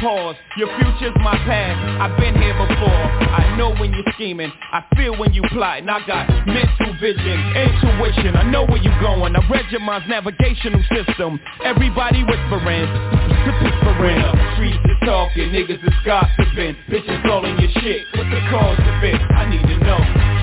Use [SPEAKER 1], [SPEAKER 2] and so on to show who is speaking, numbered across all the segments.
[SPEAKER 1] Pause, your future's my past. I've been here before. I know when you're scheming. I feel when you plotting. I got mental vision, intuition. I know where you're going. I read your mind's navigational system. Everybody whispering. Whispering. Streets is talking. Niggas is gossiping. Bitches calling your shit. What's the cause of it? I need to know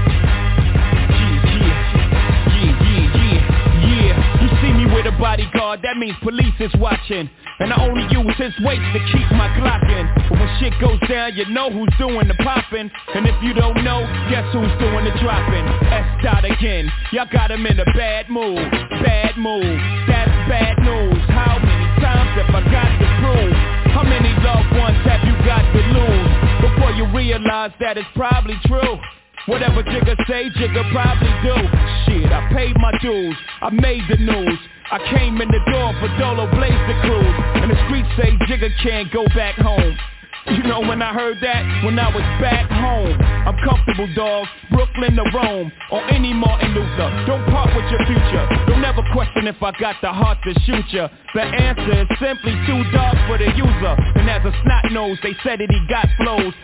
[SPEAKER 1] with a bodyguard, that means police is watching. And I only use his weight to keep my Glock in. But when shit goes down, you know who's doing the popping. And if you don't know, guess who's doing the dropping? S dot again, y'all got him in a bad mood Bad mood, that's bad news. How many times have I got to prove? How many loved ones have you got to lose? Before you realize that it's probably true Whatever Jigga say, Jigga probably do. Shit, I paid my dues, I made the news. I came in the door for Dolo Blaze the cruise And the streets say Jigga can't go back home. You know when I heard that? When I was back home I'm comfortable, dog. Brooklyn to Rome Or any Martin Luther. Don't part with your future. Don't ever question if I got the heart to shoot ya. The answer is simply too dark for the user. And as a snot nose, they said that he got flows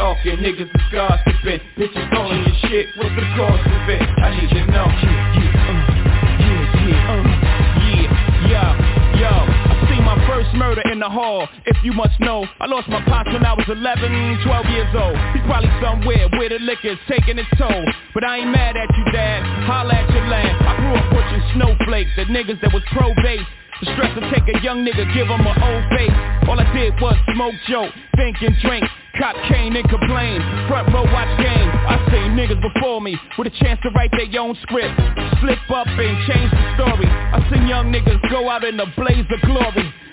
[SPEAKER 1] talking, niggas is gossiping Bitches on your shit, what's the cause of it? I need to know. Yeah, yeah, yeah, um, yeah, yo my first murder in the hall If you must know. I lost my pops when I was 11, 12 years old. He's probably somewhere where the liquor's taking its toll. But I ain't mad at you dad, holla at your land. I grew up pushing snowflakes, the niggas that was pro-base the stress to take a young nigga, give him an old face. All I did was smoke, joke, think and drink Cop cane and complain, front row watch game. I seen niggas before me with a chance to write their own script. Slip up and change the story. I seen young niggas go out in a blaze of glory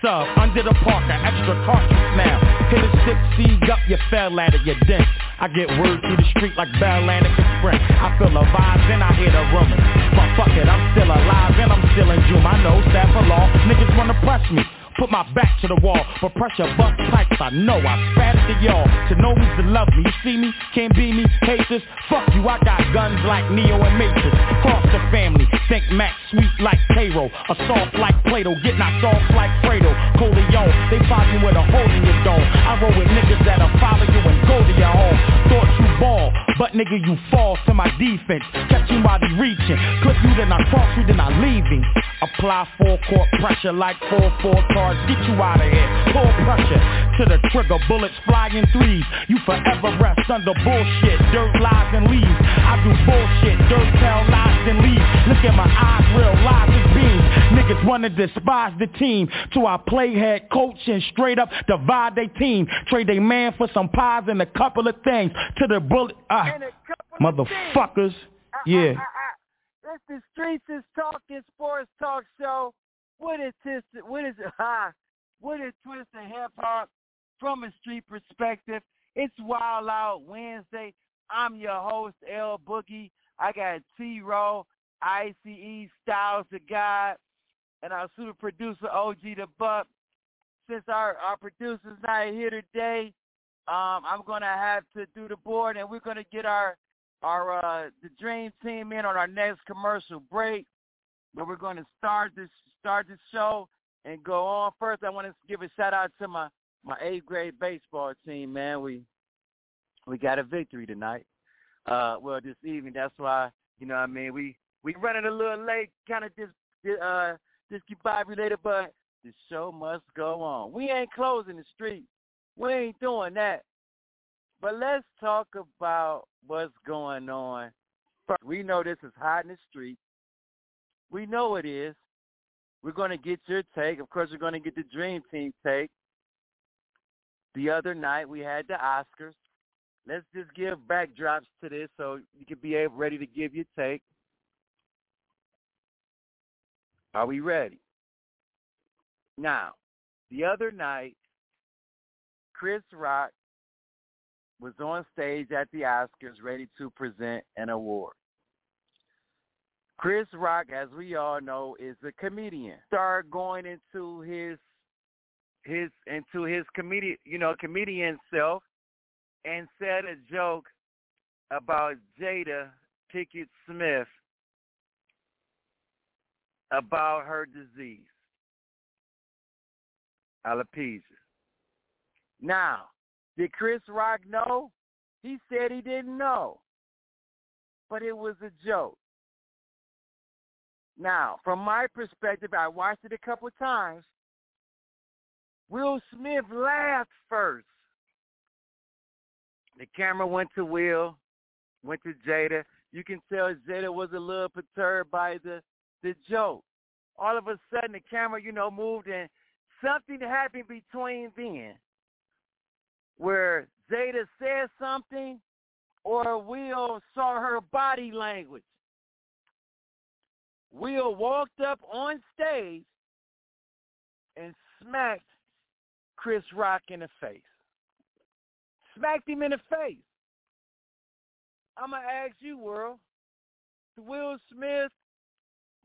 [SPEAKER 1] Sub, under the parker, extra cautious now. Hit a six, seed up, you fell at it, you dent. I get word through the street like Bell Atlantic Express I feel the vibes and I hear the rumors. But fuck it, I'm still alive and I'm still in June. I know staff of law, niggas wanna press me Put my back to the wall, but pressure bust pipes. I know I spat it to y'all. To know me's to love me. You see me, can't be me, haters. Fuck you, I got guns like Neo and Matrix. Cross the family, think Max sweet like Cairo. A soft like Plato, get knocked off like Fredo. Corleone, they follow you with a hole in your dome. I roll with niggas that'll follow you and go to your home. Thought you ball, but nigga you fall to my defense. Catch you while they reaching. Clip you, then I cross you, then I leave leaving. Apply full court pressure like 4-4 cards. Get you out of here. Pull pressure to the trigger. Bullets flying threes. You forever rest under bullshit. Dirt lies and leaves. I do bullshit. Dirt tell lies and leaves. Look at my eyes, real lies. Niggas wanna despise the team. To our playhead coach and straight up divide their team. Trade a man for some pies and a couple of things. To the bullet. Ah, motherfuckers. Uh, uh, yeah.
[SPEAKER 2] Uh, it's the Streets is Talking Sports Talk Show. What is this? What is ha? What is twist of hip hop from a street perspective? It's Wild Out Wednesday. I'm your host, L Boogie. I got T Row, ICE Styles the God, and our super producer OG the Buck. Since our, our producer's not here today, um, I'm gonna have to do the board and we're gonna get our our uh, the dream team in on our next commercial break. But we're gonna start this start the show and go on. First I wanna give a shout out to my my eighth grade baseball team, man. We we got a victory tonight. Uh well this evening. That's why, you know what I mean, we we running a little late, kinda just uh related, but the show must go on. We ain't closing the street. We ain't doing that. But let's talk about what's going on. First, we know this is hot in the street. We know it is. We're going to get your take. Of course, we're going to get the Dream Team take. The other night we had the Oscars. Let's just give backdrops to this so you can be ready to give your take. Are we ready? Now, the other night, Chris Rock was on stage at the Oscars ready to present an award. Chris Rock, as we all know, is a comedian. Start going into his his into his comedian, you know, comedian self, and said a joke about Jada Pinkett Smith about her disease, alopecia. Now, did Chris Rock know? He said he didn't know. But it was a joke. Now, from my perspective, I watched it a couple of times. Will Smith laughed first. The camera went to Will, went to Jada. You can tell Jada was a little perturbed by the the joke. All of a sudden, the camera, you know, moved and something happened between then where Jada said something or Will saw her body language. Will walked up on stage and smacked Chris Rock in the face. Smacked him in the face. I'm going to ask you, world, Will Smith,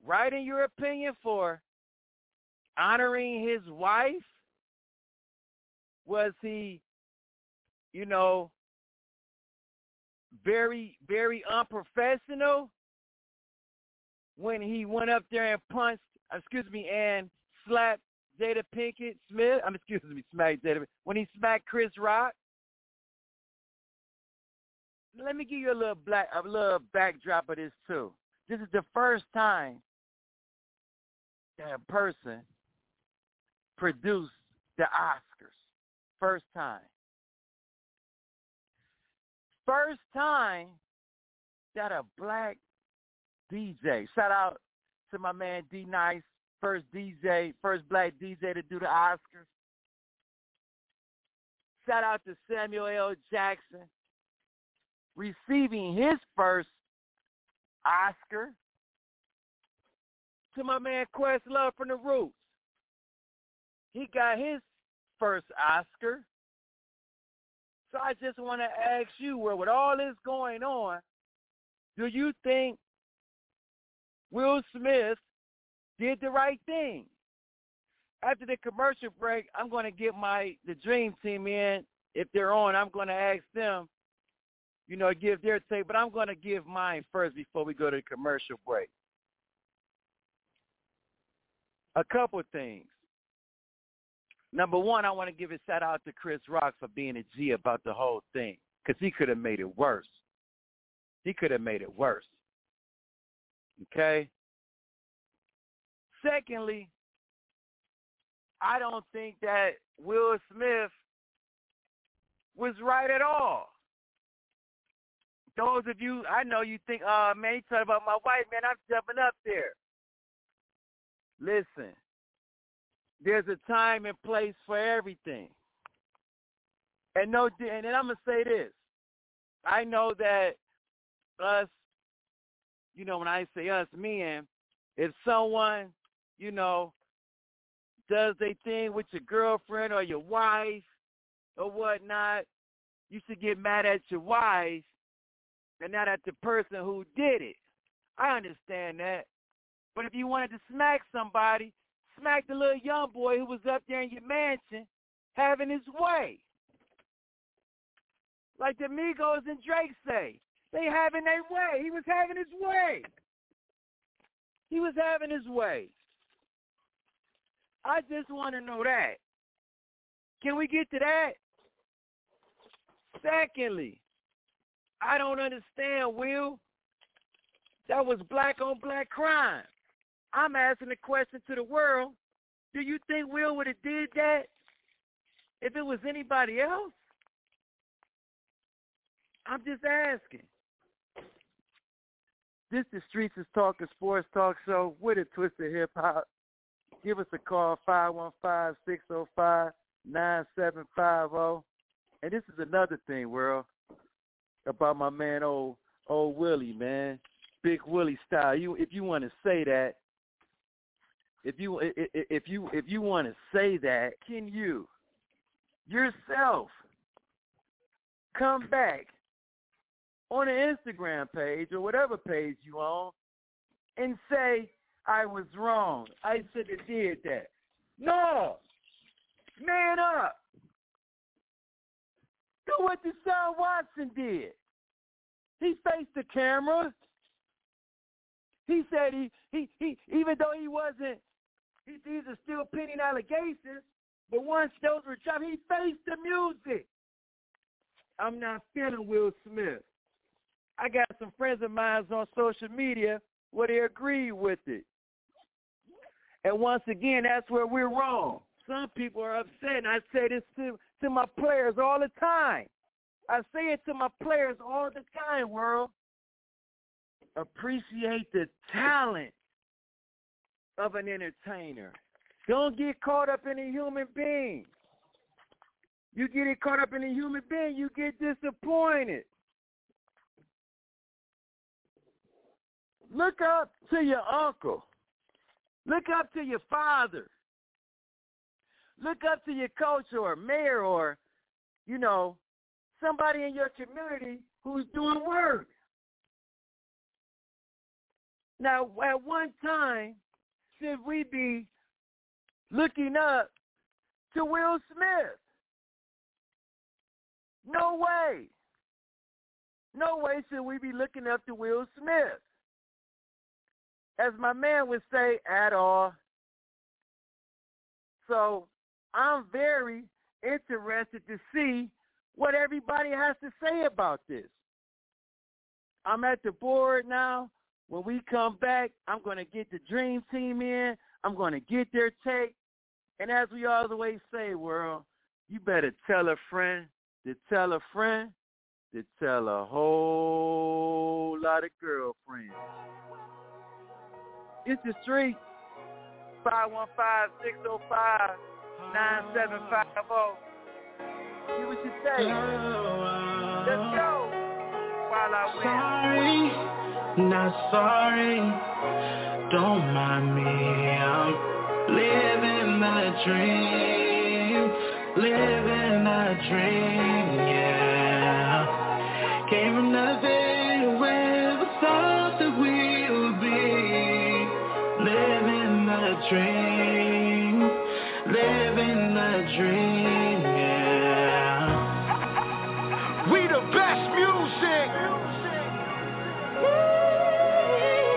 [SPEAKER 2] right in your opinion, for honoring his wife? Was he you know, very, very unprofessional when he went up there and punched, excuse me, and slapped Jada Pinkett Smith. I'm excuse me, smacked Jada. When he smacked Chris Rock. Let me give you a little black, a little backdrop of this too. This is the first time that a person produced the Oscars. First time first time that a black DJ, shout out to my man D Nice, first DJ, first black DJ to do the Oscars. Shout out to Samuel L. Jackson, receiving his first Oscar. To my man Questlove from the Roots. He got his first Oscar. So I just want to ask you, where with all this going on, do you think Will Smith did the right thing? After the commercial break, I'm going to get my the Dream Team in. If they're on, I'm going to ask them, you know, give their take. But I'm going to give mine first before we go to the commercial break. A couple of things. Number one, I want to give a shout out to Chris Rock for being a G about the whole thing because he could have made it worse. He could have made it worse. Okay? Secondly, I don't think that Will Smith was right at all. Those of you, I know you think, oh, man, you talking about my wife, man, I'm jumping up there. Listen, there's a time and place for everything. And no, and I'm gonna say this. I know that us, you know, when I say us, men, if someone, you know, does they thing with your girlfriend or your wife or whatnot, you should get mad at your wife and not at the person who did it. I understand that. But if you wanted to smack somebody, smack the little young boy who was up there in your mansion having his way. Like the Migos and Drake say, they having their way. He was having his way. He was having his way. I just want to know that. Can we get to that? Secondly, I don't understand, Will. That was black on black crime. I'm asking the question to the world. Do you think Will would have did that if it was anybody else? I'm just asking. This is Streets is Talking Sports Talk Show with a twist of hip hop. Give us a call, 515-605-9750. And this is another thing, world, about my man old old Willie, man. Big Willie style. You if you want to say that, if you if you if you want to say that, can you yourself come back on an Instagram page or whatever page you own and say I was wrong. I should have did that. No. Man up. Do what Deshaun Watson did. He faced the camera. He said he, he, he even though he wasn't, he, these are still pending allegations, but once those were dropped, he faced the music. I'm not feeling Will Smith. I got some friends of mine on social media where they agree with it. And once again, that's where we're wrong. Some people are upset, and I say this to, to my players all the time. I say it to my players all the time, world. Appreciate the talent of an entertainer. Don't get caught up in a human being. You get it caught up in a human being, you get disappointed. Look up to your uncle. Look up to your father. Look up to your coach or mayor or, you know, somebody in your community who's doing work. Now, at one time, should we be looking up to Will Smith? No way. No way should we be looking up to Will Smith. As my man would say, at all. So I'm very interested to see what everybody has to say about this. I'm at the board now. When we come back, I'm going to get the dream team in. I'm going to get their take. And as we always say, world, you better tell a friend to tell a friend to tell a whole lot of girlfriends. It's the street. 515-605 9750. See what you say. Let's go. While I win.
[SPEAKER 3] Sorry, not sorry. Don't mind me. I'm living the dream. Living the dream, yeah. Came from nothing thought that we'll be. Living the dream. Dream.
[SPEAKER 4] We the best music.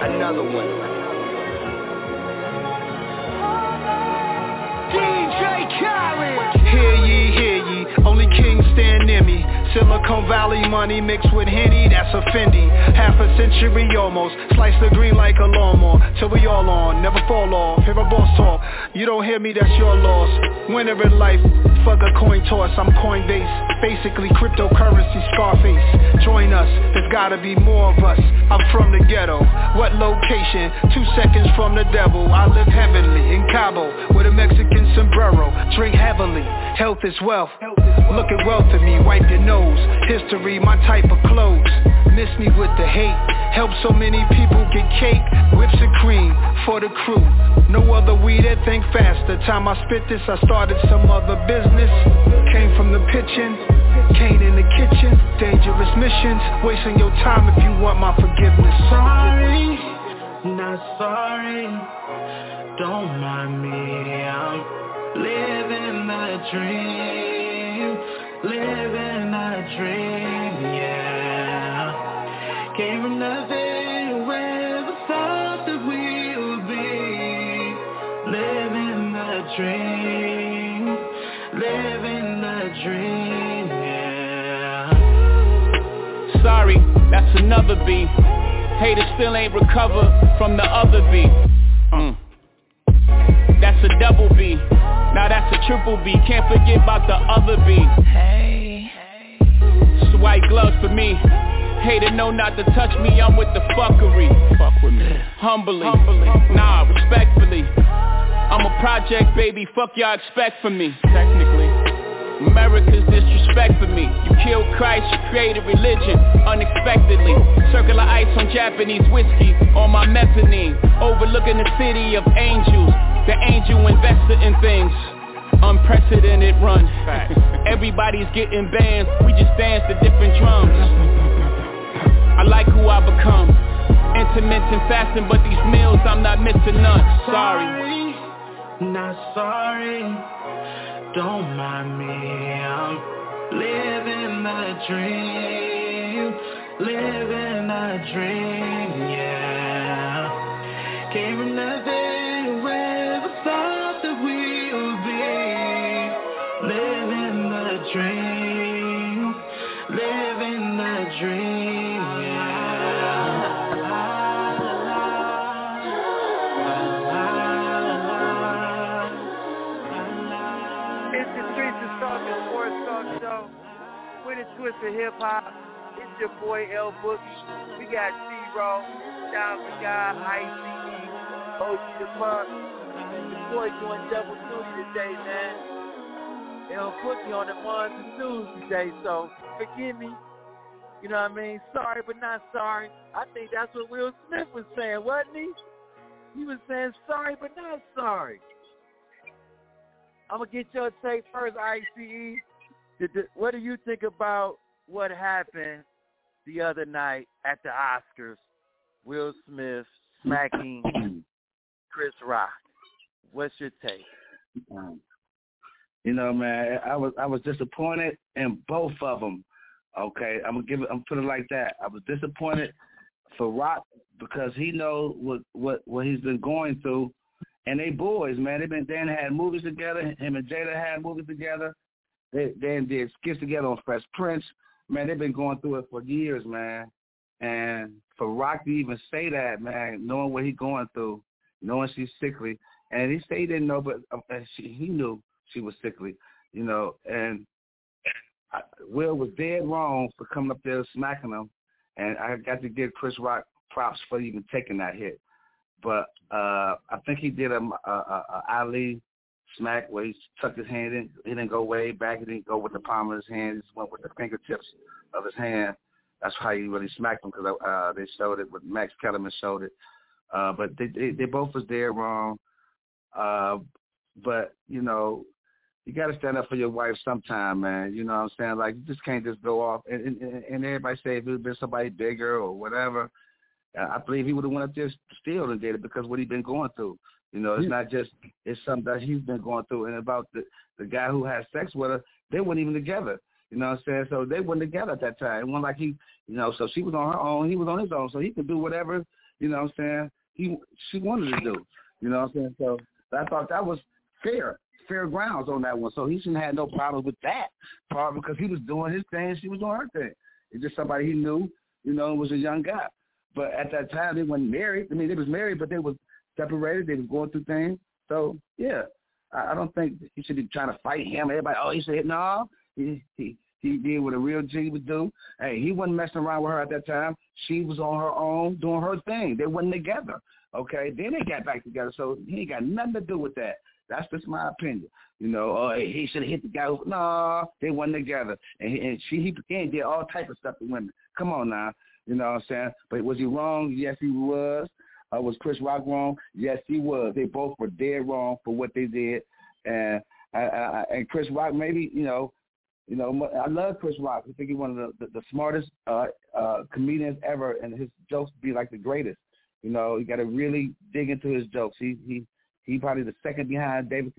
[SPEAKER 4] Another one.
[SPEAKER 5] Silicon Valley money mixed with Henny, that's a Fendi. Half a century almost, slice the green like a lawnmower. Till we all on, never fall off, hear a boss talk. You don't hear me, that's your loss. Winner in life, fuck a coin I'm Coinbase. Basically cryptocurrency Scarface. Join us, there's gotta be more of us. I'm from the ghetto, what location? Two seconds from the devil. I live heavenly in Cabo With a Mexican sombrero, drink heavily. Health is wealth, look at wealth in me, wipe your nose. History, my type of clothes. Miss me with the hate. Help so many people get cake. Whips and cream for the crew. No other weed that think faster Time I spit this I started some other business Came from the pitching Kane in the kitchen, dangerous missions. Wasting your time if you want my forgiveness.
[SPEAKER 3] Sorry, not sorry. Don't mind me. I'm living a dream, living a dream. Yeah, came from nothing. Where thought that we would be living a dream,
[SPEAKER 1] Sorry, that's another B. Haters still ain't recovered from the other B. Mm. That's a double B. Now that's a triple B. Can't forget about the other B. Hey. It's white gloves for me. Hater know not to touch me. I'm with the fuckery. Fuck with me. Humbly. Humbly. Nah, respectfully. I'm a project baby. Fuck y'all expect from me. Technically. America's disrespect for me. You killed Christ, you created religion unexpectedly. Circular ice on Japanese whiskey on my mezzanine. Overlooking the city of angels. The angel invested in things. Unprecedented run. Everybody's getting bands. We just dance to different drums. I like who I become. Intermittent fasting, but these meals I'm not missing none. Sorry.
[SPEAKER 3] Sorry, not sorry. Don't mind me. I'm living a dream, living a dream. Yeah, came from nothing. The thought that we would be living a dream, living a dream.
[SPEAKER 2] With twist of hip hop. It's your boy L Boogie. We got T-Row, Down the Guy, ICE, OG the Punk. The boy doing double duty today, man. L Boogie on the ones and twos today, so forgive me. You know what I mean? Sorry, but not sorry. I think that's what Will Smith was saying, wasn't he? He was saying sorry, but not sorry. I'm gonna get your take first, ICE. Did the, what do you think about what happened the other night at the Oscars? Will Smith smacking Chris Rock. What's your take?
[SPEAKER 6] Um, you know, man, I was I was disappointed in both of them. Okay, I'm gonna give it. I'm put it like that. I was disappointed for Rock because he knows what what what he's been going through, and they boys, man. They've been they had movies together. Him and Jada had movies together. They they did skits together on Fresh Prince. Man, they've been going through it for years, man. And for Rock to even say that, man, knowing what he's going through, knowing she's sickly, and he said he didn't know, but uh, she, he knew she was sickly, you know. And Will was dead wrong for coming up there smacking him, and I got to give Chris Rock props for even taking that hit. But uh I think he did a, a, a, a Ali smack where he tucked his hand in. He didn't go way back. He didn't go with the palm of his hand. He just went with the fingertips of his hand. That's how he really smacked him because uh, they showed it. With Max Kellerman showed it. Uh, but they, they they both was dead wrong. Uh, but you know, you got to stand up for your wife sometime, man. You know what I'm saying? Like you just can't just go off. And and, and everybody say if it had been somebody bigger or whatever, uh, I believe he would have went up there still and did it because what he been going through. You know, it's
[SPEAKER 7] Yeah.
[SPEAKER 6] not just it's something that he's been going through. And about the the guy who had sex with her, they weren't even together. You know what I'm saying? So they weren't together at that time. It wasn't like he, you know, so she was on her own, he was on his own, so he could do whatever, you know what I'm saying, he she wanted to do. You know what I'm saying? So I thought that was fair, fair grounds on that one. So he shouldn't have no problems with that part because he was doing his thing, she was doing her thing. It's just somebody he knew, you know, was a young guy. But at that time they weren't married. I mean they was married but they was separated, they was going through things. So yeah. I I don't think he should be trying to fight him. Everybody, oh, he said no. He he he did what a real G would do. Hey, he wasn't messing around with her at that time. She was on her own doing her thing. They wasn't together. Okay, then they got back together. So he ain't got nothing to do with that. That's just my opinion. You know, oh, he should have hit the guy. Who, no, they wasn't together. And, he, and she he, he did all type of stuff to women. Come on now. You know what I'm saying? But was he wrong? Yes, he was. Uh, was Chris Rock wrong? Yes, he was. They both were dead wrong for what they did. And I, I, and Chris Rock, maybe you know, You know, I love Chris Rock. I think he's one of the, the, the smartest uh, uh, comedians ever, and his jokes be like the greatest. You know, you got to really dig into his jokes. He he he probably the second behind David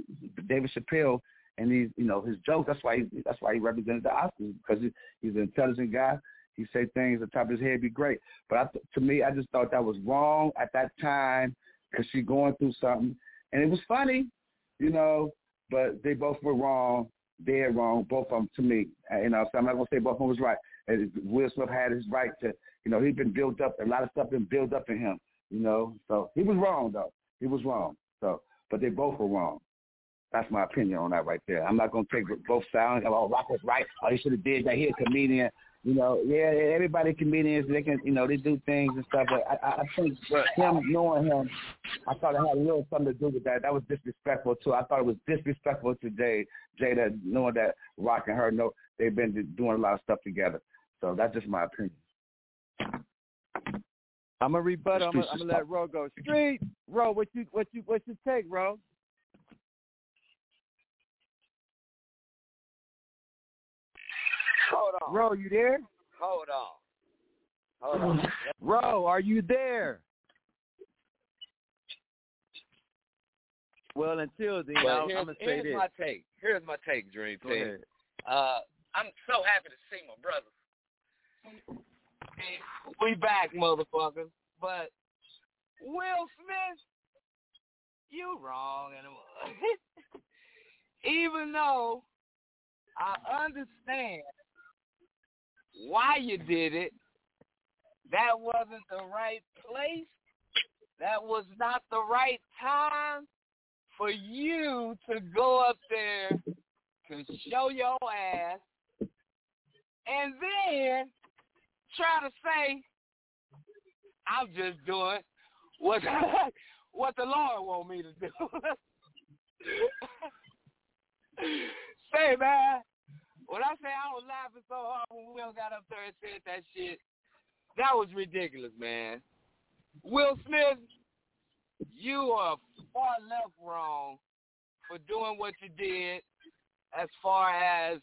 [SPEAKER 6] David Chappelle, and he's you know his jokes. That's why he, that's why he represented the Oscars because he, he's an intelligent guy. He say things at the top of his head be great. But I, to me, I just thought that was wrong at that time because she's going through something, and it was funny, you know. But they both were wrong, dead wrong, both of them to me. Uh, you know, so I'm not gonna say both of them was right. And Will Smith had his right to, you know, he'd been built up. A lot of stuff been built up in him, you know. So he was wrong though. He was wrong. So, but they both were wrong. That's my opinion on that right there. I'm not gonna take both sides. Oh, Rock was right. Oh, he should have did that. He a comedian. You know, yeah, everybody comedians. They can, you know, they do things and stuff. But I, I think him knowing him, I thought it had a little something to do with that. That was disrespectful too. I thought it was disrespectful to Jay, Jada, knowing that Rock and her know they've been doing a lot of stuff together. So that's just my opinion.
[SPEAKER 2] I'm gonna rebut. I'm gonna, I'm gonna let Ro go. Street, Ro, what you what you what you take, Ro?
[SPEAKER 8] Hold on.
[SPEAKER 2] Ro, you there?
[SPEAKER 8] Hold on. Hold on.
[SPEAKER 2] Ro, are you there? Well, until then,
[SPEAKER 8] well,
[SPEAKER 2] I'm,
[SPEAKER 8] here's,
[SPEAKER 2] gonna say
[SPEAKER 8] here's
[SPEAKER 2] this.
[SPEAKER 8] my take. Here's my take, Dream
[SPEAKER 2] Go
[SPEAKER 8] Team.
[SPEAKER 2] ahead.
[SPEAKER 8] Uh, I'm so happy to see my brothers. We back, motherfuckers. But Will Smith, you wrong. And even though I understand why you did it, that wasn't the right place. That was not the right time for you to go up there to show your ass and then try to say, I'm just doing what what the Lord want me to do. say, man, when I say I was laughing so hard when Will got up there and said that shit, that was ridiculous, man. Will Smith, you are far left wrong for doing what you did as far as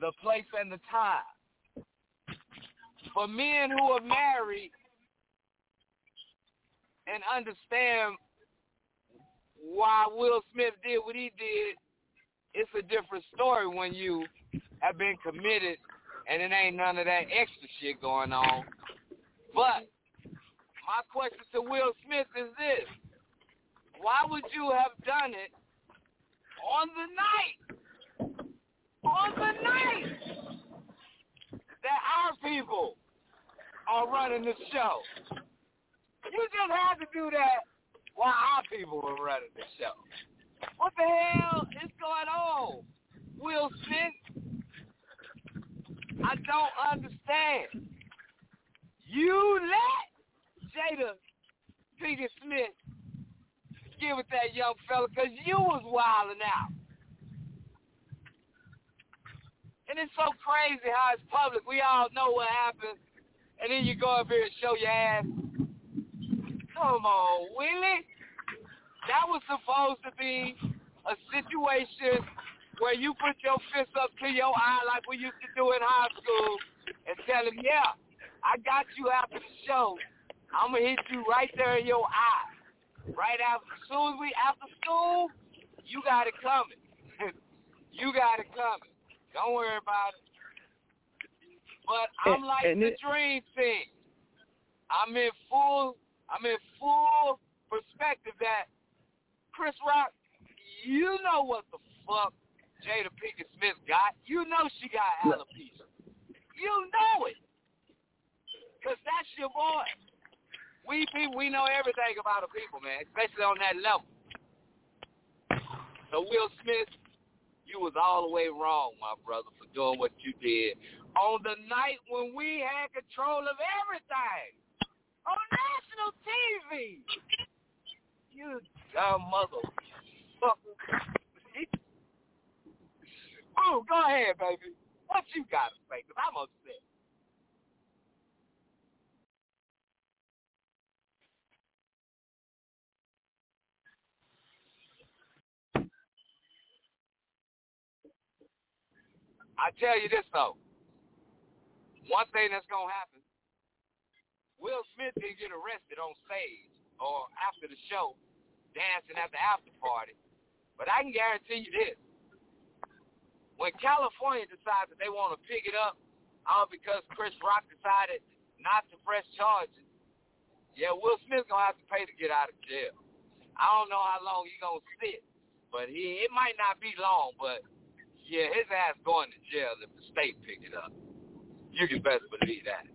[SPEAKER 8] the place and the time. For men who are married and understand why Will Smith did what he did, it's a different story when you have been committed and it ain't none of that extra shit going on. But my question to Will Smith is this. Why would you have done it on the night? On the night that our people are running the show. You just had to do that while our people were running the show. What the hell is going on, Will Smith? I don't understand. You let Jada Pinkett Smith get with that young fella because you was wilding out. And it's so crazy how it's public. We all know what happened. And then you go up here and show your ass. Come on, Willie. That was supposed to be a situation where you put your fist up to your eye like we used to do in high school and tell him, yeah, I got you after the show. I'm going to hit you right there in your eye. Right after, as soon as we after school, you got it coming. you got it coming. Don't worry about it. But I'm like
[SPEAKER 2] and
[SPEAKER 8] the
[SPEAKER 2] it-
[SPEAKER 8] dream thing. I'm in full I'm in full perspective that Chris Rock, you know what the fuck Jada Pinkett Smith got. You know she got alopecia. You know it. Cause that's your boy. We people we know everything about the people, man, especially on that level. So Will Smith, you was all the way wrong, my brother, for doing what you did on the night when we had control of everything on national TV. You dumb motherfucker. Oh, go ahead, baby. What you got to say? Cause I'm upset. I tell you this though. One thing that's gonna happen. Will Smith didn't get arrested on stage or after the show, dancing at the after party. But I can guarantee you this. When California decides that they want to pick it up, all because Chris Rock decided not to press charges, yeah, Will Smith's gonna have to pay to get out of jail. I don't know how long he's gonna sit, but he it might not be long, but yeah, his ass going to jail if the state pick it up. You can best believe that.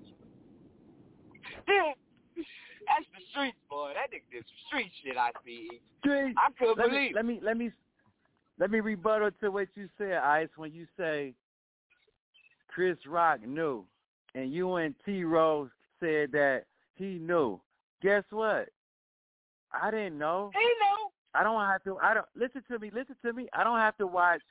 [SPEAKER 8] That's the streets, boy. That nigga did some street shit. I see.
[SPEAKER 2] Street.
[SPEAKER 8] I couldn't
[SPEAKER 2] let
[SPEAKER 8] believe.
[SPEAKER 2] Me, let me let me let me rebuttal to what you said, Ice. When you say Chris Rock knew, and you and T Rose said that he knew. Guess what? I didn't know.
[SPEAKER 8] He knew.
[SPEAKER 2] I don't have to. I don't listen to me. Listen to me. I don't have to watch.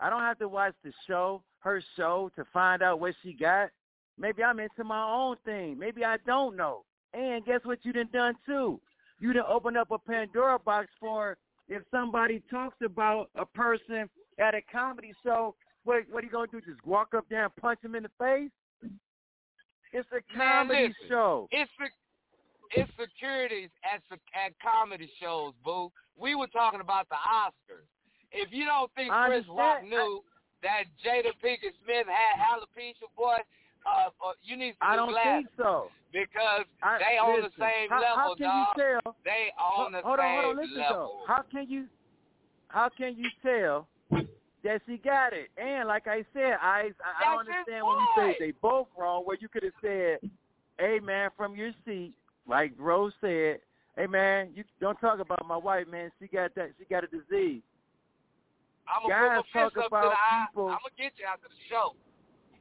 [SPEAKER 2] I don't have to watch the show, her show, to find out what she got. Maybe I'm into my own thing. Maybe I don't know. And guess what? You done done too. You done open up a Pandora box for if somebody talks about a person at a comedy show. What what are you gonna do? Just walk up there and punch him in the face? It's a
[SPEAKER 8] Man,
[SPEAKER 2] comedy
[SPEAKER 8] listen.
[SPEAKER 2] show.
[SPEAKER 8] It's the it's securities at at comedy shows, boo. We were talking about the Oscars. If you don't think Chris Rock knew that Jada Pinkett Smith had alopecia, boy, uh, you need some
[SPEAKER 2] I don't
[SPEAKER 8] glasses
[SPEAKER 2] think so.
[SPEAKER 8] because
[SPEAKER 2] I,
[SPEAKER 8] they on
[SPEAKER 2] listen,
[SPEAKER 8] the same
[SPEAKER 2] how,
[SPEAKER 8] level,
[SPEAKER 2] how can
[SPEAKER 8] dog.
[SPEAKER 2] You tell,
[SPEAKER 8] They on the
[SPEAKER 2] hold
[SPEAKER 8] same
[SPEAKER 2] on, hold on, listen
[SPEAKER 8] level.
[SPEAKER 2] though. How can you how can you tell that she got it? And like I said, I I, I don't understand when you say they both wrong. Where you could have said, "Hey man, from your seat," like Rose said, "Hey man, you don't talk about my wife, man. She got that. She got a disease."
[SPEAKER 8] I'm
[SPEAKER 2] guys
[SPEAKER 8] gonna put my
[SPEAKER 2] talk
[SPEAKER 8] up
[SPEAKER 2] about
[SPEAKER 8] to the eye.
[SPEAKER 2] people-
[SPEAKER 8] I'm gonna get you after the show.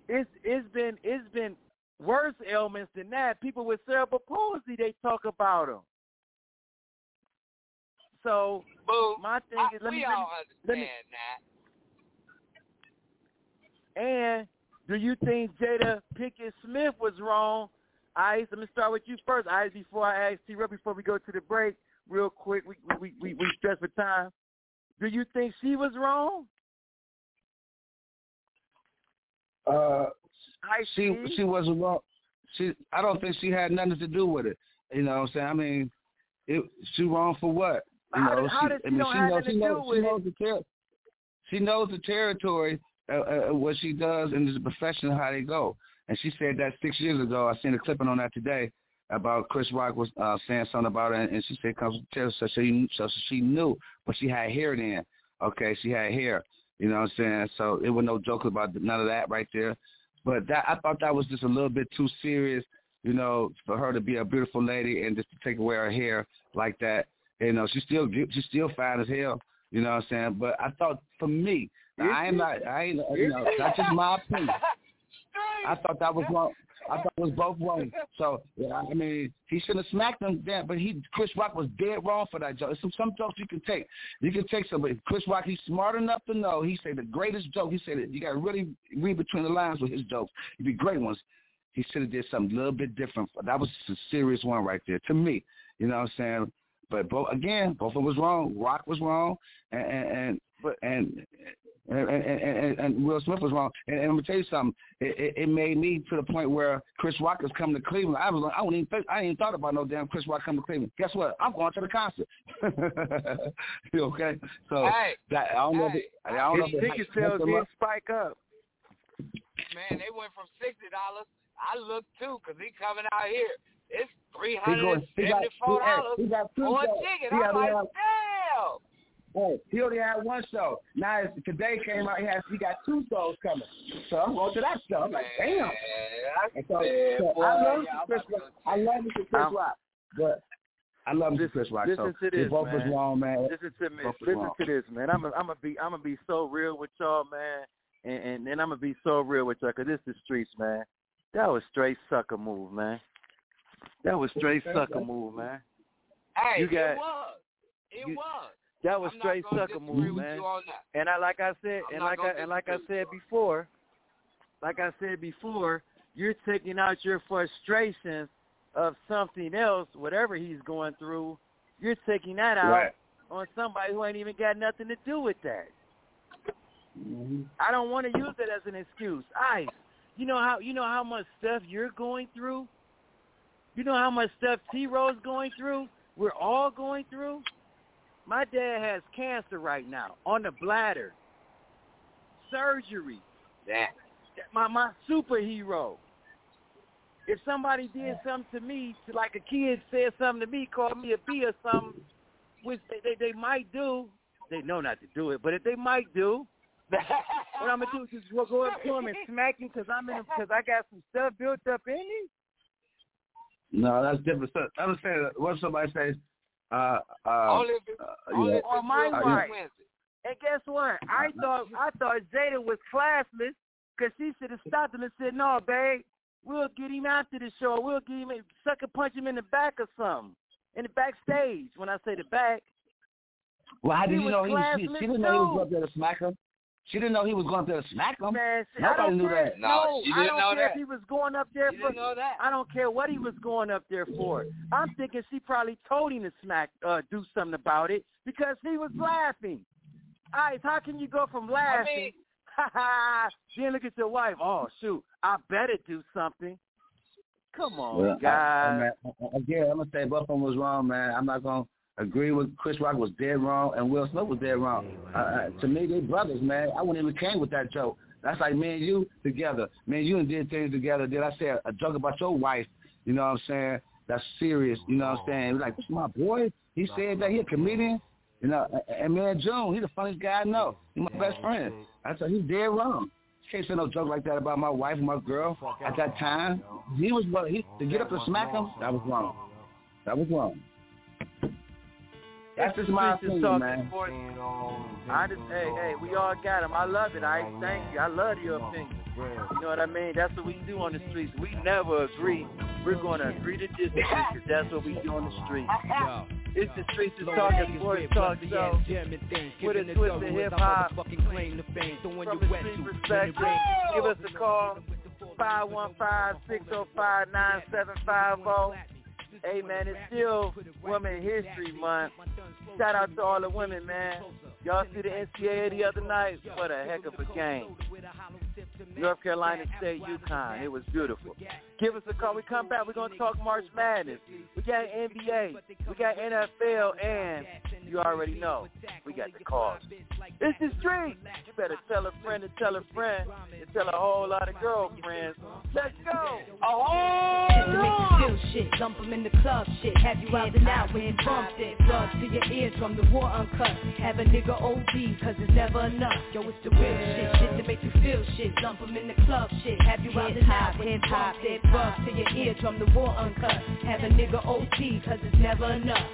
[SPEAKER 2] It's it's been it's been worse ailments than that. People with cerebral palsy, they talk about them. So
[SPEAKER 8] Boo.
[SPEAKER 2] my thing
[SPEAKER 8] I-
[SPEAKER 2] is, let
[SPEAKER 8] we
[SPEAKER 2] me, let me
[SPEAKER 8] all
[SPEAKER 2] let me-
[SPEAKER 8] understand that.
[SPEAKER 2] And do you think Jada Pinkett Smith was wrong? Ice, let me start with you first, Ice, before I ask T. before we go to the break, real quick. We we we, we stress for time. Do you think she was wrong?
[SPEAKER 6] Uh,
[SPEAKER 2] Ice,
[SPEAKER 6] she
[SPEAKER 2] T?
[SPEAKER 6] she wasn't wrong. She I don't think she had nothing to do with it. You know what I'm saying? I mean, it, she wrong for what? You
[SPEAKER 2] How
[SPEAKER 6] know,
[SPEAKER 2] did-
[SPEAKER 6] she, I
[SPEAKER 2] she
[SPEAKER 6] mean, she knows she knows she knows the ter- she knows the territory uh, uh, what she does and the profession how they go. And she said that six years ago. I seen a clipping on that today about Chris Rock was uh, saying something about it, and she said comes from territory. So she so she knew, but she had hair then. Okay, she had hair. You know what I'm saying? So it was no joke about none of that right there. But that I thought that was just a little bit too serious, you know, for her to be a beautiful lady and just to take away her hair like that. You know, she's still she's still fine as hell. You know what I'm saying? But I thought for me, now, I am not. I ain't. You know, that's just my opinion. I thought that was wrong. I thought it was both wrong. So yeah, I mean, he shouldn't have smacked him then. But he, Chris Rock, was dead wrong for that joke. Some some jokes you can take. You can take some. But Chris Rock, he's smart enough to know. He said the greatest joke. He said it. You got to really read between the lines with his jokes. It'd be great ones. He should have did something a little bit different. That was a serious one right there to me. You know what I'm saying? But both again, both of them was wrong. Rock was wrong, and and
[SPEAKER 2] But-
[SPEAKER 6] and and, and, and, and Will Smith was wrong. And, and I'm gonna tell you something. It, it, it made me to the point where Chris Rock is coming to Cleveland. I was like, I wouldn't even think, I ain't even thought about no damn Chris Rock coming to Cleveland. Guess what? I'm going to the concert. okay, so
[SPEAKER 8] Hey,
[SPEAKER 6] that I don't know. If it, I don't know.
[SPEAKER 2] His
[SPEAKER 6] if it
[SPEAKER 2] ticket sales
[SPEAKER 6] him
[SPEAKER 2] did spike up.
[SPEAKER 8] man, they went from sixty dollars. I looked too, cause he coming out here. It's three
[SPEAKER 6] He
[SPEAKER 8] hundred
[SPEAKER 6] going-
[SPEAKER 8] and
[SPEAKER 6] he got-
[SPEAKER 8] dollars
[SPEAKER 6] he got two
[SPEAKER 8] for a
[SPEAKER 6] shows.
[SPEAKER 8] ticket.
[SPEAKER 6] He
[SPEAKER 8] I'm like,
[SPEAKER 6] he
[SPEAKER 8] damn.
[SPEAKER 6] Hey, he only had one show. Now it's, today came out. He has he got two shows coming. So I'm going to that show. I'm like, damn.
[SPEAKER 8] Man, I
[SPEAKER 6] And so, so
[SPEAKER 8] boy,
[SPEAKER 6] I love
[SPEAKER 8] yeah, I'm
[SPEAKER 6] Chris Rock. I love Mr. Chris
[SPEAKER 2] Um,
[SPEAKER 6] Rock, but I love Mr.
[SPEAKER 2] listen-
[SPEAKER 6] Chris Rock.
[SPEAKER 2] listen
[SPEAKER 6] so
[SPEAKER 2] to this,
[SPEAKER 6] they both was
[SPEAKER 2] man.
[SPEAKER 6] wrong, man.
[SPEAKER 2] Listen to me.
[SPEAKER 6] Both
[SPEAKER 2] Listen
[SPEAKER 6] wrong.
[SPEAKER 2] to this, man. I'm a, I'm gonna be I'm gonna be so real with y'all, man, and and, and I'm gonna be so real with y'all because this is streets, man. That was straight sucker move, man. That was straight sucker move, man.
[SPEAKER 8] Hey,
[SPEAKER 2] You got-
[SPEAKER 8] it was. It
[SPEAKER 2] you-
[SPEAKER 8] was.
[SPEAKER 2] That was
[SPEAKER 8] I'm
[SPEAKER 2] straight
[SPEAKER 8] not gonna
[SPEAKER 2] sucker move, man.
[SPEAKER 8] you on that.
[SPEAKER 2] And I like I said,
[SPEAKER 8] I'm
[SPEAKER 2] and like I and like I said before, like I said before, you're taking out your frustrations of something else, whatever he's going through. You're taking that out
[SPEAKER 6] Right.
[SPEAKER 2] on somebody who ain't even got nothing to do with that. Mm-hmm. I don't want to use it as an excuse. Ice, you know how you know how much stuff you're going through. You know how much stuff T Rose going through. We're all going through. My dad has cancer right now on the bladder. Surgery.
[SPEAKER 8] That.
[SPEAKER 2] My my superhero. If somebody did something to me, to like a kid said something to me, called me a B or something, which they, they, they might do, they know not to do it, but if they might do, what I'm gonna do is just go up to him and smack him because I'm in because I got some stuff built up in me.
[SPEAKER 6] No, that's different. So, I'm saying what somebody says. Uh, uh,
[SPEAKER 8] only if,
[SPEAKER 6] uh,
[SPEAKER 8] only
[SPEAKER 6] yeah.
[SPEAKER 8] if
[SPEAKER 2] Or my
[SPEAKER 8] it's
[SPEAKER 2] wife. And guess what? I thought I thought Jada was classless because she should have stopped him and said, "No, babe, we'll get him after the show. We'll get him, sucker punch him in the back or something, in the backstage." When I say the back,
[SPEAKER 6] Well, how did you know he was? She,
[SPEAKER 2] classless,
[SPEAKER 6] she didn't know he was up there to smack him. She didn't know he was going up there to smack him.
[SPEAKER 2] man, I
[SPEAKER 6] Nobody
[SPEAKER 2] don't
[SPEAKER 6] knew
[SPEAKER 2] care.
[SPEAKER 6] that.
[SPEAKER 8] No, she
[SPEAKER 2] I
[SPEAKER 8] didn't
[SPEAKER 2] don't
[SPEAKER 8] know
[SPEAKER 2] care
[SPEAKER 8] that.
[SPEAKER 2] if he was going up there
[SPEAKER 8] You
[SPEAKER 2] for.
[SPEAKER 8] didn't know that.
[SPEAKER 2] I don't care what he was going up there for. I'm thinking she probably told him to smack, uh, do something about it because he was laughing. Ice, how can you go from
[SPEAKER 8] I
[SPEAKER 2] laughing?
[SPEAKER 8] mean,
[SPEAKER 2] Ha ha! Then look at your wife. Oh shoot, I better do something. Come on,
[SPEAKER 6] Well,
[SPEAKER 2] guys.
[SPEAKER 6] I, man, again, I'm gonna say both of them was wrong, man. I'm not gonna agree with Chris Rock was dead wrong and Will Smith was dead wrong. Uh, uh, to me, they brothers, man. I wouldn't even came with that joke. That's like me and you together. Me and you and did things together. Did I say a, a joke about your wife? You know what I'm saying? That's serious. You know what I'm saying? Like, this is my boy. He said that he a comedian. You know, and- man, June, he's the funniest guy I know. He's my best friend. I said he's dead wrong. Can't say no joke like that about my wife and my girl at that time. He was he to get up and smack him. That was wrong. That was wrong. That's just my
[SPEAKER 2] Streets is
[SPEAKER 6] opinion,
[SPEAKER 2] talking
[SPEAKER 6] man.
[SPEAKER 2] sports. I just, hey, hey, we all got him. I love it. I thank you. I love your opinion. You know what I mean? That's what we do on the streets. We never agree. We're going to agree to disagree because that's what we do on the streets.
[SPEAKER 9] Yo.
[SPEAKER 2] It's the streets is talking sports talk show. With a twist of hip hop.
[SPEAKER 9] Fucking claim to fame, throwing
[SPEAKER 2] From
[SPEAKER 9] your
[SPEAKER 2] the
[SPEAKER 9] wet
[SPEAKER 2] street
[SPEAKER 9] suit when
[SPEAKER 2] perspective,
[SPEAKER 9] it rains.
[SPEAKER 2] give us a call. 515-605-9750. Hey man, it's still Women History Month. Shout out to all the women, man. Y'all see the NCAA the other night? What a heck of a game. North Carolina State, UConn. It was beautiful. Give us a call. We come back. We're going to talk March Madness. We got NBA. We got NFL. And you already know, we got the calls. It's the street. You better tell a friend to tell a friend and tell a whole lot of girlfriends. Let's go. Oh,
[SPEAKER 10] make you feel shit, dump 'em in the club shit. Have you out and out when bumped it. Drugs to your ears from the war uncut. Have a nigga OD, cause it's never enough. Yo, it's the real shit, shit to make you feel shit. Dump 'em in the club shit. Have you out and out when you bumped it. Drugs to your eardrum, the war uncut. Have a nigga OD, cause it's never enough.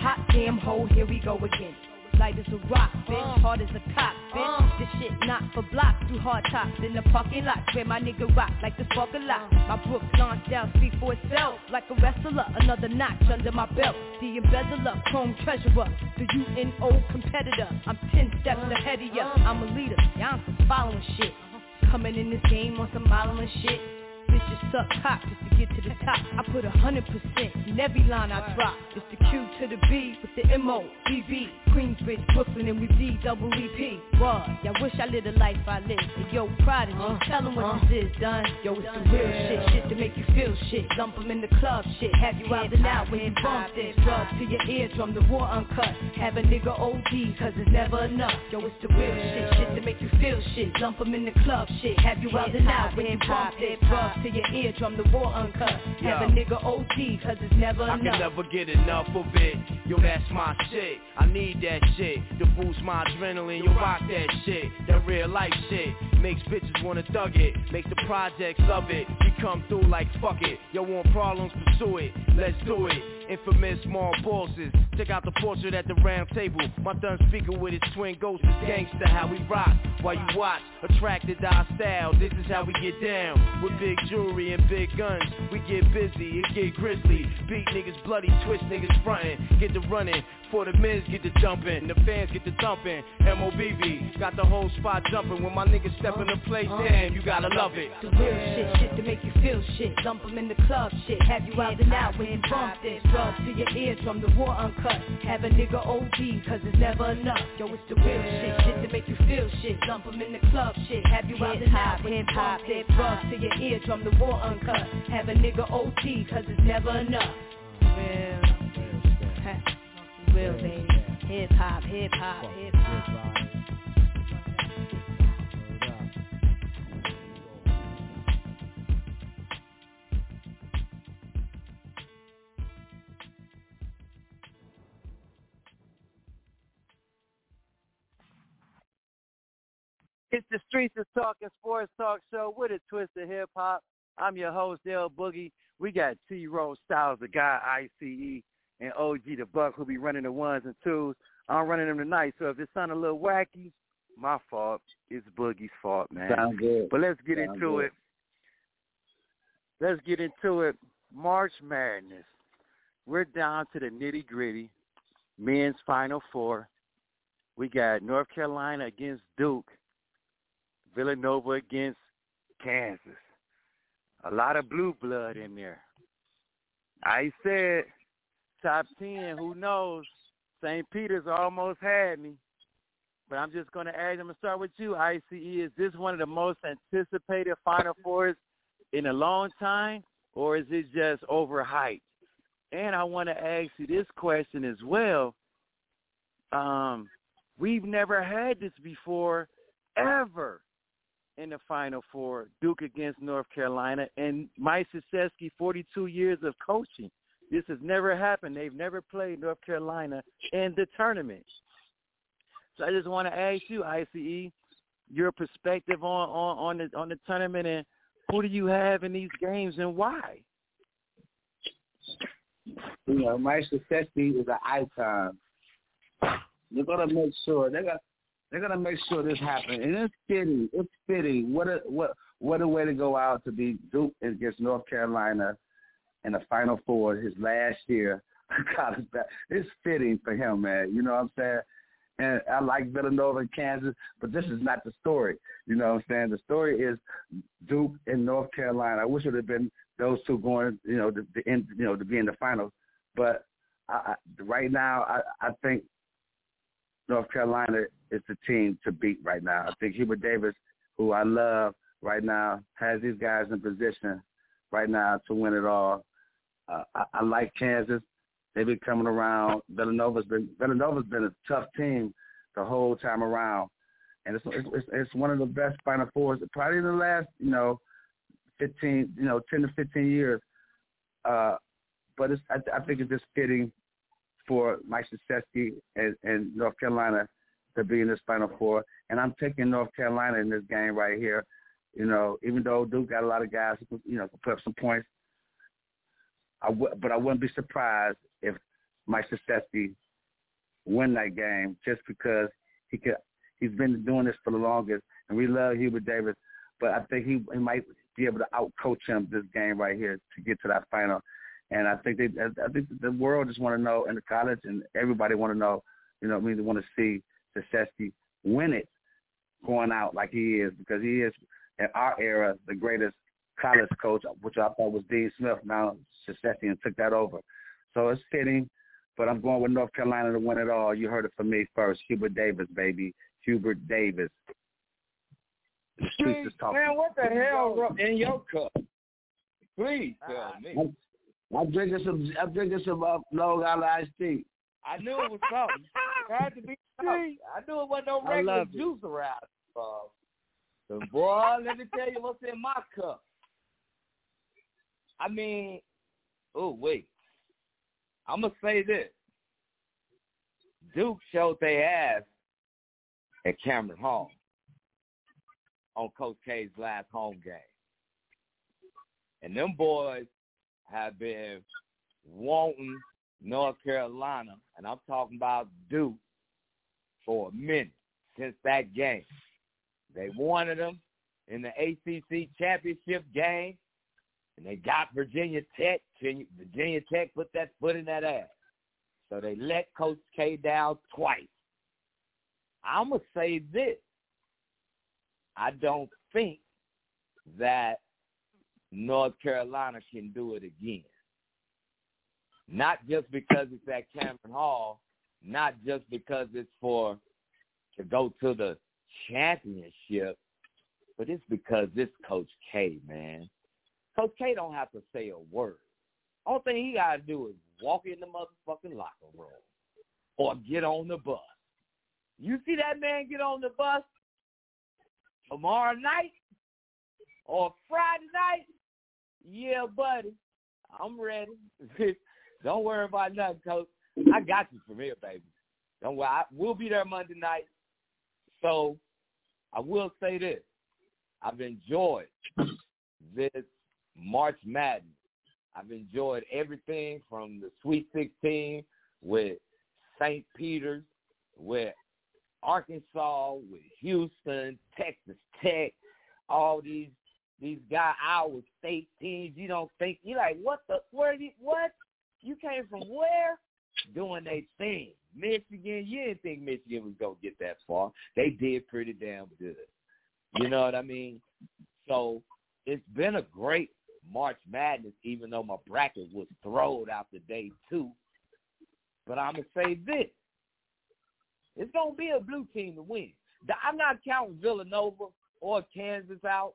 [SPEAKER 10] Hot damn hole, here we go again. Light as a rock, bitch, hard as a cop, bitch. This shit not for blocks, do hard tops in the parking lot. Where my nigga rock like the spark a lot. My Brook launched down, speak for itself. Like a wrestler, another notch under my belt. The embezzler, chrome treasurer, the UNO competitor. I'm ten steps ahead of ya. I'm a leader, y'all some following shit. Coming in this game on some modeling shit. Bitches suck cock just to get to the top. I put a hundred percent in every line I drop. It's the Q to the B with the M O B B. Queensbridge, Brooklyn, and we D double E P. What? Y'all wish I lived the life I lived. And yo, prodigy, tell them what this is, done. Yo, it's the real shit, shit to make you feel shit. Dump 'em in the club, shit. Have you out and out when you bump this. Drugs to your eardrum, the war uncut. Have a nigga OD, cause it's never enough. Yo, it's the real shit, shit to make you feel shit. Dump 'em in the club, shit. Have you out and out when you bump this. Drugs to your eardrum, the war uncut. Have a nigga OD, cause it's never
[SPEAKER 9] I can
[SPEAKER 10] enough.
[SPEAKER 9] never get enough of it. Yo, that's my shit. I need that shit to boost my adrenaline. Yo, rock that shit. That real life shit makes bitches wanna thug it. Makes the projects love it. We come through like fuck it. Yo, want problems, pursue it. Let's do it. Infamous small bosses. Check out the portrait at the round table. My thumb speaker with his twin ghosts is gangster. How we rock while you watch. Attracted to our style. This is how we get down. With big jewelry and big guns. We get busy. It get grizzly. Beat niggas bloody. Twist niggas frontin'. Get the running. For the men's get the dumping. The fans get the thumping. MOBB. Got the whole spot jumping. When my niggas step in the place, uh-huh. damn, you gotta love it.
[SPEAKER 10] The real shit, shit to make you feel shit. Dump 'em in the club, shit. Have you out and out when you bump this. Drugs to your eardrum, the war uncut. Have a nigga OD, cause it's never enough. Yo, it's the real shit, shit to make you feel shit. Dump 'em in the club shit. Have you out the hip hop hip hop, hip Drugs to your eardrum, the war uncut. Have a nigga OD, cause it's never enough. Real. Real, baby. Hip hop, hip hop, hip hop.
[SPEAKER 2] The Streets of Talking Sports Talk Show with a twist of hip hop. I'm your host, L Boogie. We got T Rose Styles, the guy ICE, and OG the Buck who be running the ones and twos. I'm running them tonight, so if it sound a little wacky, my fault. It's Boogie's fault, man.
[SPEAKER 6] Sound good.
[SPEAKER 2] But let's get
[SPEAKER 6] Sound
[SPEAKER 2] into
[SPEAKER 6] good.
[SPEAKER 2] it. Let's get into it. March Madness. We're down to the nitty gritty. Men's Final Four. We got North Carolina against Duke. Villanova against Kansas. A lot of blue blood in there. I said top ten, who knows? St. Peter's almost had me. But I'm just going to ask, I'm going to start with you, ICE. Is this one of the most anticipated Final Fours in a long time, or is it just overhyped? And I want to ask you this question as well. Um, we've never had this before, ever, in the Final Four, Duke against North Carolina. And Mike Krzyzewski, 42 years of coaching. This has never happened. They've never played North Carolina in the tournament. So I just want to ask you, ICE, your perspective on, on, on the on the tournament and who do you have in these games and why?
[SPEAKER 6] You know, Mike Krzyzewski is an icon. They're gonna make sure they got they're gonna make sure this happens, and it's fitting. It's fitting. What a what what a way to go out to be Duke against North Carolina in the Final Four his last year. back. It's fitting for him, man. You know what I'm saying? And I like Villanova and Kansas, but this is not the story. You know what I'm saying? The story is Duke and North Carolina. I wish it have been those two going, you know, to end, you know, to be in the finals. But I, I, right now, I, I think North Carolina is the team to beat right now. I think Hubert Davis, who I love right now, has these guys in position right now to win it all. Uh, I, I like Kansas. They've been coming around. Villanova's been Villanova's been a tough team the whole time around, and it's it's, it's one of the best Final Fours probably in the last you know fifteen you know ten to fifteen years. Uh, but it's I, I think it's just fitting for Mike Krzyzewski and, and North Carolina to be in this Final Four, and I'm taking North Carolina in this game right here. You know, even though Duke got a lot of guys you know put up some points, I w- but I wouldn't be surprised if Mike Krzyzewski win that game just because he could. He's been doing this for the longest, and we love Hubert Davis. But I think he, he might be able to outcoach him this game right here to get to that final. And I think they, I think the world just want to know, and the college and everybody want to know. You know, I mean, they want to see Krzyzewski win it, going out like he is, because he is in our era the greatest college coach, which I thought was Dean Smith. Now Krzyzewski and took that over. So it's fitting, but I'm going with North Carolina to win it all. You heard it from me first. Hubert Davis, baby. Hubert Davis. The streets is talking.
[SPEAKER 8] Man, what the hell in your cup? Please tell me.
[SPEAKER 6] I'm, I'm drinking some. I'm drinking some uh, Long Island iced tea.
[SPEAKER 8] I knew it was something. It had to be something. I knew it wasn't no regular juice around. Uh, so boy, let me tell you what's in my cup. I mean, oh wait, I'm gonna say this. Duke showed their ass at Cameron Hall on Coach K's last home game, and them boys have been wanting North Carolina, and I'm talking about Duke, for a minute since that game. They wanted them in the ACC championship game, and they got Virginia Tech. Virginia Tech put that foot in that ass. So they let Coach K down twice. I'm going to say this. I don't think that North Carolina can do it again. Not just because it's at Cameron Hall, not just because it's for to go to the championship, but it's because this Coach K, man. Coach K don't have to say a word. All thing he gotta do is walk in the motherfucking locker room or get on the bus. You see that man get on the bus tomorrow night or Friday night? Yeah, buddy. I'm ready. Don't worry about nothing, coach. I got you from here, baby. Don't worry. I, we'll be there Monday night. So I will say this. I've enjoyed this March Madness. I've enjoyed everything from the Sweet 16 with St. Peter's, with Arkansas, with Houston, Texas Tech, all these these guy Iowa State teams. You don't think you like what the where you what you came from where doing their thing. Michigan, you didn't think Michigan was gonna get that far. They did pretty damn good. You know what I mean? So it's been a great March Madness, even though my bracket was thrown after day two. But I'm gonna say this: it's gonna be a blue team to win. I'm not counting Villanova or Kansas out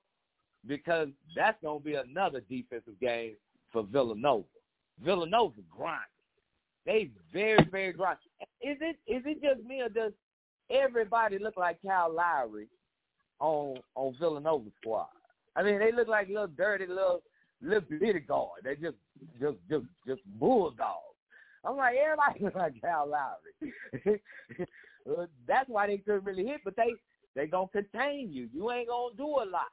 [SPEAKER 8] because that's gonna be another defensive game for Villanova. Villanova grinding. They very, very grind. Is it is it just me or does everybody look like Kyle Lowry on on Villanova squad? I mean, they look like little dirty little little bitty guard. They just just just just bulldogs. I'm like everybody looks like Kyle Lowry. Uh, that's why they couldn't really hit, but they they gonna contain you. You ain't gonna do a lot.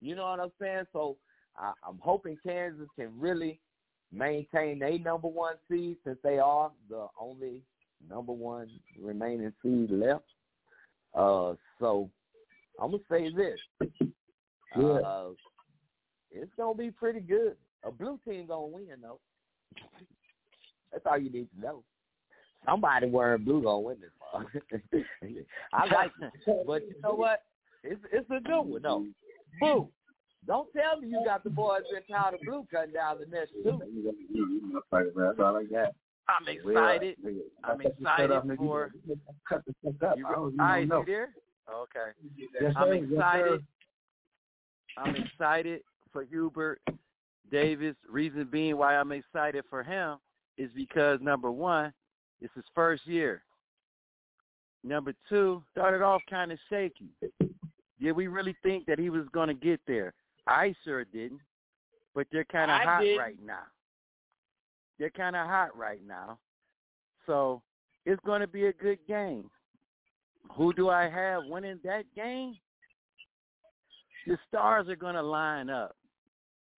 [SPEAKER 8] You know what I'm saying? So I, I'm hoping Kansas can really maintain their number one seed since they are the only number one remaining seed left. Uh, so I'm gonna say this.
[SPEAKER 6] Yeah.
[SPEAKER 8] Uh, it's gonna be pretty good. A blue team gonna win though. That's all you need to know. Somebody wearing blue gonna win this. I like it, but you know what? It's it's a good one though. Boo! Don't tell me you got the boys in powder blue cutting down the next too.
[SPEAKER 6] That's all I got.
[SPEAKER 2] I'm excited. I'm excited for.
[SPEAKER 6] Cut the fuck up.
[SPEAKER 2] You,
[SPEAKER 6] I don't
[SPEAKER 2] all right, you there? Okay.
[SPEAKER 6] Yes,
[SPEAKER 2] I'm excited. I'm excited for Hubert Davis. Reason being why I'm excited for him is because number one, it's his first year. Number two, started off kind of shaky. Did we really think that he was going to get there? I sure didn't. But they're kind of hot
[SPEAKER 8] did.
[SPEAKER 2] right now. They're kind of hot right now. So it's going to be a good game. Who do I have winning that game? The stars are going to line up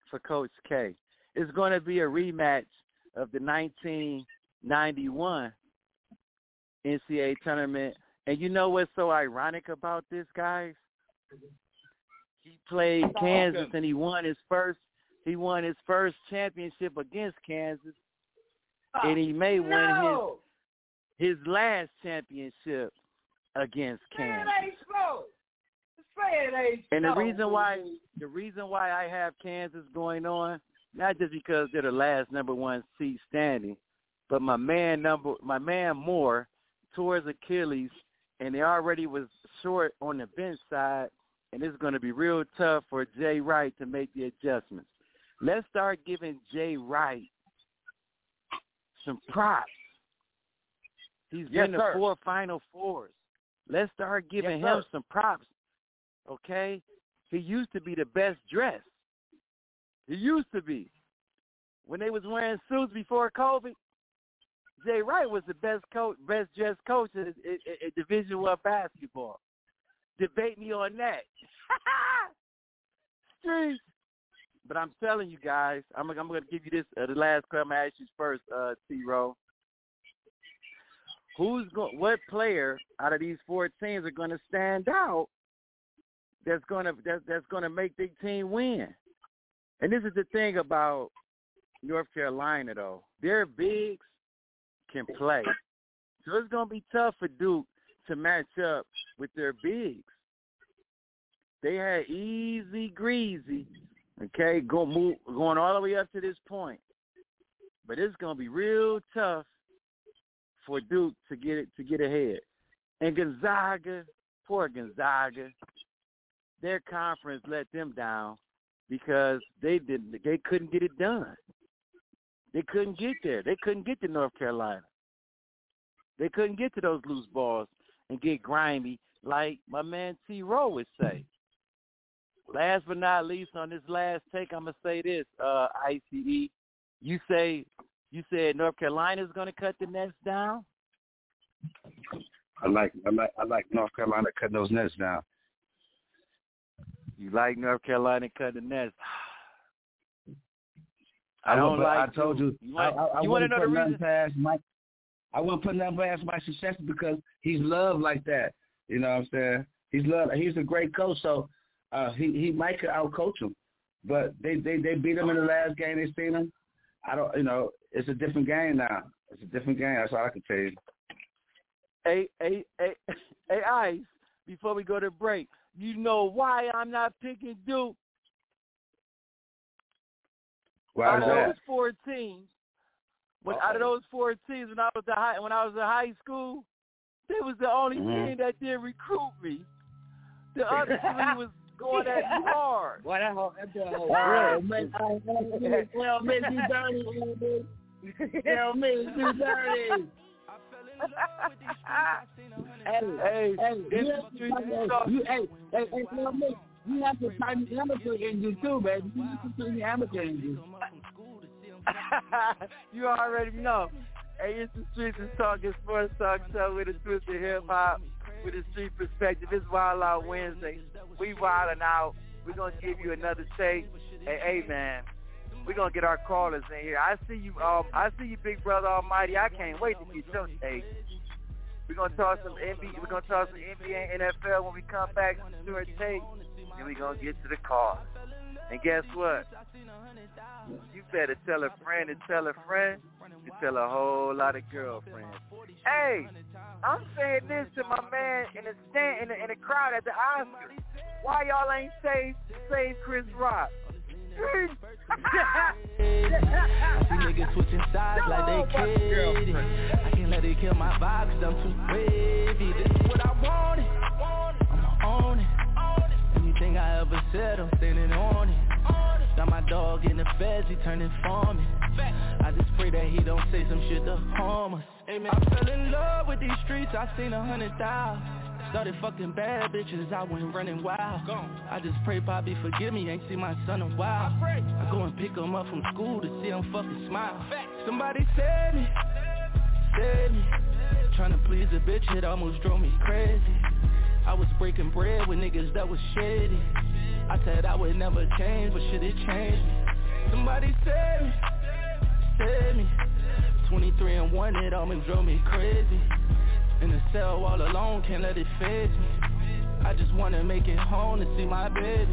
[SPEAKER 2] for Coach K. It's going to be a rematch of the 1991 NCAA tournament. And you know what's so ironic about this, guys? He played Kansas and he won his first he won his first championship against Kansas. And he may win his his last championship against Kansas.
[SPEAKER 8] it ain't so. Say it ain't
[SPEAKER 2] And the
[SPEAKER 8] so.
[SPEAKER 2] reason why the reason why I have Kansas going on, not just because they're the last number one seed standing, but my man number my man Moore tore his Achilles and they already was short on the bench side and it's gonna be real tough for Jay Wright to make the adjustments. Let's start giving Jay Wright some props. He's
[SPEAKER 8] Yes,
[SPEAKER 2] been to four final fours. Let's start giving
[SPEAKER 8] Yes,
[SPEAKER 2] him some props. Okay? He used to be the best dressed. He used to be. When they was wearing suits before COVID, Jay Wright was the best coach, best dressed coach in, in, in Division One basketball. Debate me on that. Streets. But I'm telling you guys, I'm, I'm going to give you this. Uh, the last question I'm going to ask you first, uh, T. Rowe. Who's going? What player out of these four teams are going to stand out? That's going to that's, that's going to make the team win. And this is the thing about North Carolina, though. Their bigs can play, so it's going to be tough for Duke to match up with their bigs. They had easy greasy, okay, go move going all the way up to this point. but it's gonna be real tough for Duke to get it to get ahead. And Gonzaga, poor Gonzaga, their conference let them down because they didn't they couldn't get it done. They couldn't get there. They couldn't get to North Carolina. They couldn't get to those loose balls and get grimy like my man T Rowe would say. Last but not least, on this last take, I'm gonna say this: uh, ICE, you say you said North Carolina is gonna cut the nets down.
[SPEAKER 6] I like I like I like North Carolina cutting those nets down.
[SPEAKER 2] You like North Carolina cutting the nets. I,
[SPEAKER 6] I
[SPEAKER 2] don't like.
[SPEAKER 6] I told you.
[SPEAKER 2] You want,
[SPEAKER 6] I, I, I
[SPEAKER 2] you want to know the reason?
[SPEAKER 6] past Mike. I wouldn't put nothing past my Krzyzewski because he's loved like that. You know what I'm saying? He's loved. He's a great coach, so uh, he he might could outcoach him. But they, they they beat him in the last game. They seen him. I don't. You know, it's a different game now. It's a different game. That's all I can tell you.
[SPEAKER 2] Hey, hey, hey, hey, Ice. Before we go to break, you know why I'm not picking Duke?
[SPEAKER 6] Why I
[SPEAKER 2] know
[SPEAKER 6] that?
[SPEAKER 2] it's 14. When okay. out of those four teams, when I was the high, when I was in high school, they was the only
[SPEAKER 6] mm-hmm.
[SPEAKER 2] team that didn't recruit me. The other three was going at hard.
[SPEAKER 8] Boy, that whole that whole world.
[SPEAKER 6] Well, Miss you dirty. Tell me, you dirty.
[SPEAKER 8] hey,
[SPEAKER 2] hey,
[SPEAKER 8] hey,
[SPEAKER 2] this
[SPEAKER 8] you,
[SPEAKER 2] street, you,
[SPEAKER 8] you, hey, hey, hey, tell me, you have to turn the amateur engine too, baby. You have to turn the amateur engine.
[SPEAKER 2] you. already know. Hey, it's the Streets and Talk, it's Sports Talk Show with a twist of hip hop, with a street perspective. It's Wild Out Wednesday. We wilding out. We're gonna give you another take. Hey, hey man, we're gonna get our callers in here. I see you, um, I see you, Big Brother Almighty. I can't wait to get your take. We're gonna talk some NBA. We're gonna talk some NBA and NFL when we come back. Short take, and we're gonna get to the call. And guess what? You better tell a friend to tell a friend to tell a whole lot of girlfriends. Hey, I'm saying this to my man in the stand in the, in the crowd at the Oscars. Why y'all ain't save save Chris Rock?
[SPEAKER 11] I see niggas switching sides like they kidding. I can't let it kill my vibe cause I'm too wavy. This is what I wanted. I'ma own it. I ever said, I'm standing on it. Got my dog in the feds, he turning farming. I just pray that he don't say some shit to harm us. I fell in love with these streets, I seen a hundred thousand. Started fucking bad bitches, I went running wild. I just pray Bobby forgive me, ain't seen my son in a while. I go and pick him up from school to see him fucking smile. Somebody save me, save me. Trying to please a bitch, it almost drove me crazy. I was breaking bread with niggas that was shady. I said I would never change, but shit it changed me. Somebody save me, save me. 23 and 1, it almost drove me crazy. In the cell all alone, can't let it phase me. I just wanna make it home to see my baby.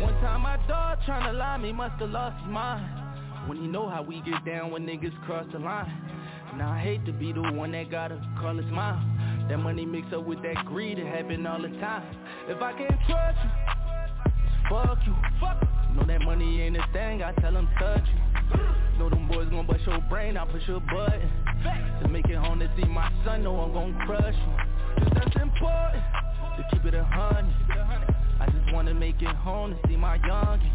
[SPEAKER 11] One time my dog tryna lie me, musta lost his mind. When he know how we get down when niggas cross the line. Now I hate to be the one that gotta call his mom. That money mix up with that greed, it happen all the time. If I can't trust you, fuck you. Fuck. Know that money ain't a thing, I tell them touch you. Know them boys gon' bust your brain, I push your button. To make it home to see my son, know I'm gon' crush you. Cause that's important, to keep it a hundred. I just wanna make it home to see my youngin'.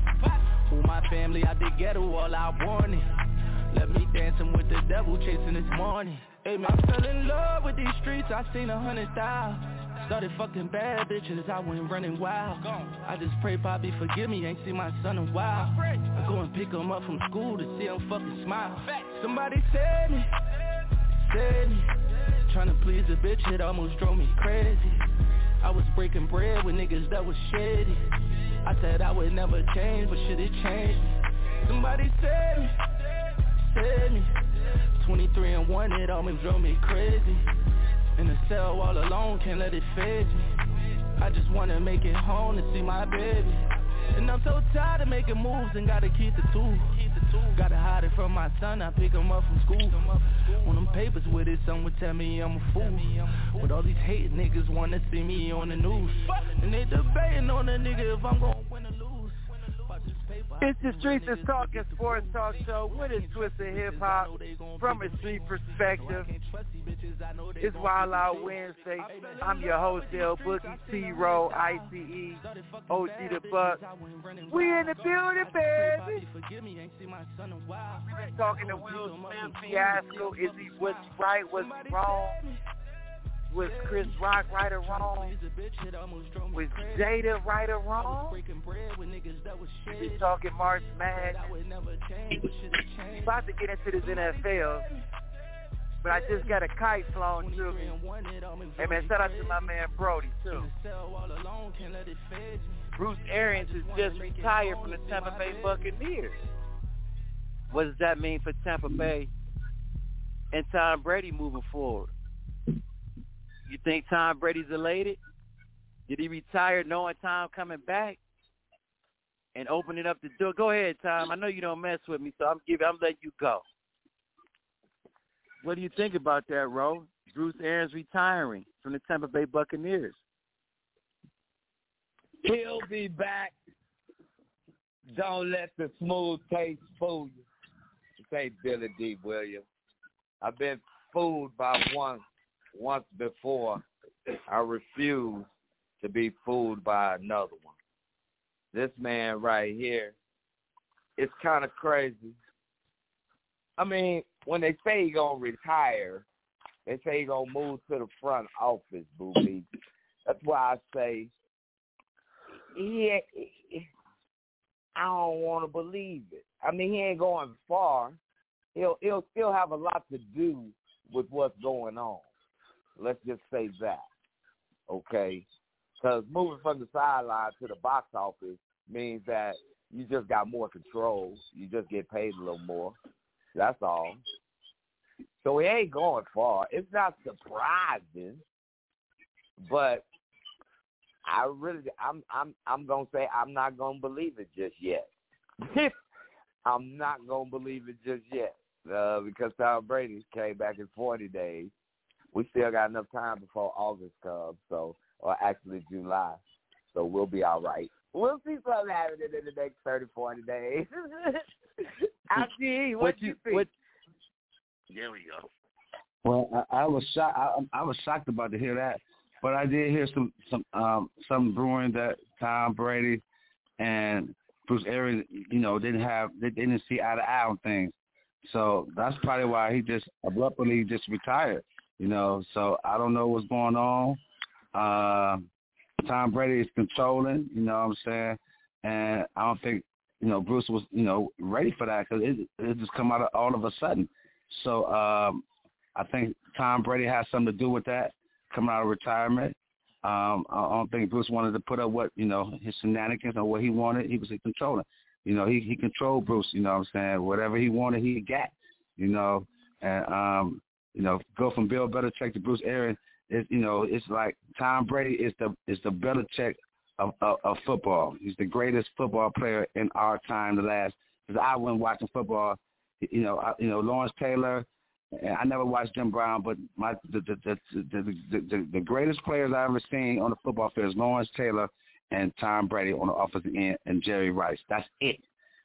[SPEAKER 11] With my family out the ghetto, all I wanted. Let me dancing with the devil, chasing this morning. Hey man, I fell in love with these streets, I seen a hundred thousand. Started fucking bad bitches, I went running wild. I just pray Bobby forgive me, ain't seen my son in a while. I go and pick him up from school to see him fucking smile. Somebody save me, save me. Trying to please a bitch, it almost drove me crazy. I was breaking bread with niggas that was shady. I said I would never change, but shit it changed. Somebody save me, save me. 23 and 1, it almost drove me crazy. In the cell all alone, can't let it phase me. I just wanna make it home to see my baby. And I'm so tired of making moves and gotta keep the two. Gotta hide it from my son, I pick him up from school. On them papers with it, some would tell me I'm a fool. But all these hate niggas wanna see me on the news. And they debating on a nigga if I'm gonna win
[SPEAKER 2] It's the Streets is Talking Sports Talk Show with a twist of hip hop from a street perspective. It's Wild Out Wednesday. I'm your host, L Boogie, T Row, ICE, OG the Buck. We in the building, baby. We're talking to Will Smith fiasco. Is he what's right, what's wrong? Was Chris Rock right or wrong? Was Jada right or wrong? We talking March Madness. About to get into this NFL, but I just got a kite flown to me. Hey man, shout out to my man Brody too. Bruce Arians is just retired from the Tampa Bay Buccaneers. What does that mean for Tampa Bay and Tom Brady moving forward? You think Tom Brady's elated? Did he retire knowing Tom coming back and opening up the door? Go ahead, Tom. I know you don't mess with me, so I'm giving. I'm letting you go. What do you think about that, Ro? Bruce Arians retiring from the Tampa Bay Buccaneers.
[SPEAKER 8] He'll be back. Don't let the smooth taste fool you. Say Billy Dee Williams. I've been fooled by one once before. I refuse to be fooled by another one. This man right here, it's kind of crazy. I mean, when they say he gonna retire, they say he gonna move to the front office, boo That's why I say he. I don't want to believe it. I mean, he ain't going far. He'll he'll still have a lot to do with what's going on. Let's just say that, okay? Because moving from the sideline to the box office means that you just got more control. You just get paid a little more. That's all. So he ain't going far. It's not surprising, but I really, I'm, I'm, I'm gonna say I'm not gonna believe it just yet. I'm not gonna believe it just yet uh, because Tom Brady came back in 40 days we still got enough time before August comes, so or actually July. So we'll be all right. We'll see something happening in the next 30, 40 days. Actually, what, what you, you think? What,
[SPEAKER 6] there we go. Well, I, I was shocked. I, I was shocked about to hear that, but I did hear some some um some brewing that Tom Brady and Bruce Arians, you know, didn't have they didn't see eye to eye on things. So that's probably why he just abruptly just retired. You know, so I don't know what's going on. Uh, Tom Brady is controlling. You know what I'm saying? And I don't think you know Bruce was you know ready for that because it it just come out of, all of a sudden. So um, I think Tom Brady has something to do with that coming out of retirement. Um, I don't think Bruce wanted to put up what you know his shenanigans or what he wanted. He was controlling. You know, he he controlled Bruce. You know what I'm saying? Whatever he wanted, he got. You know, and um, you know, go from Bill Belichick to Bruce Arians. It, you know, it's like Tom Brady is the is the Belichick of, of, of football. He's the greatest football player in our time. The last, because I went watching football. You know, I, you know Lawrence Taylor. I never watched Jim Brown, but my the the the the, the, the, greatest players I ever seen on the football field is Lawrence Taylor and Tom Brady on the offensive end and Jerry Rice. That's it.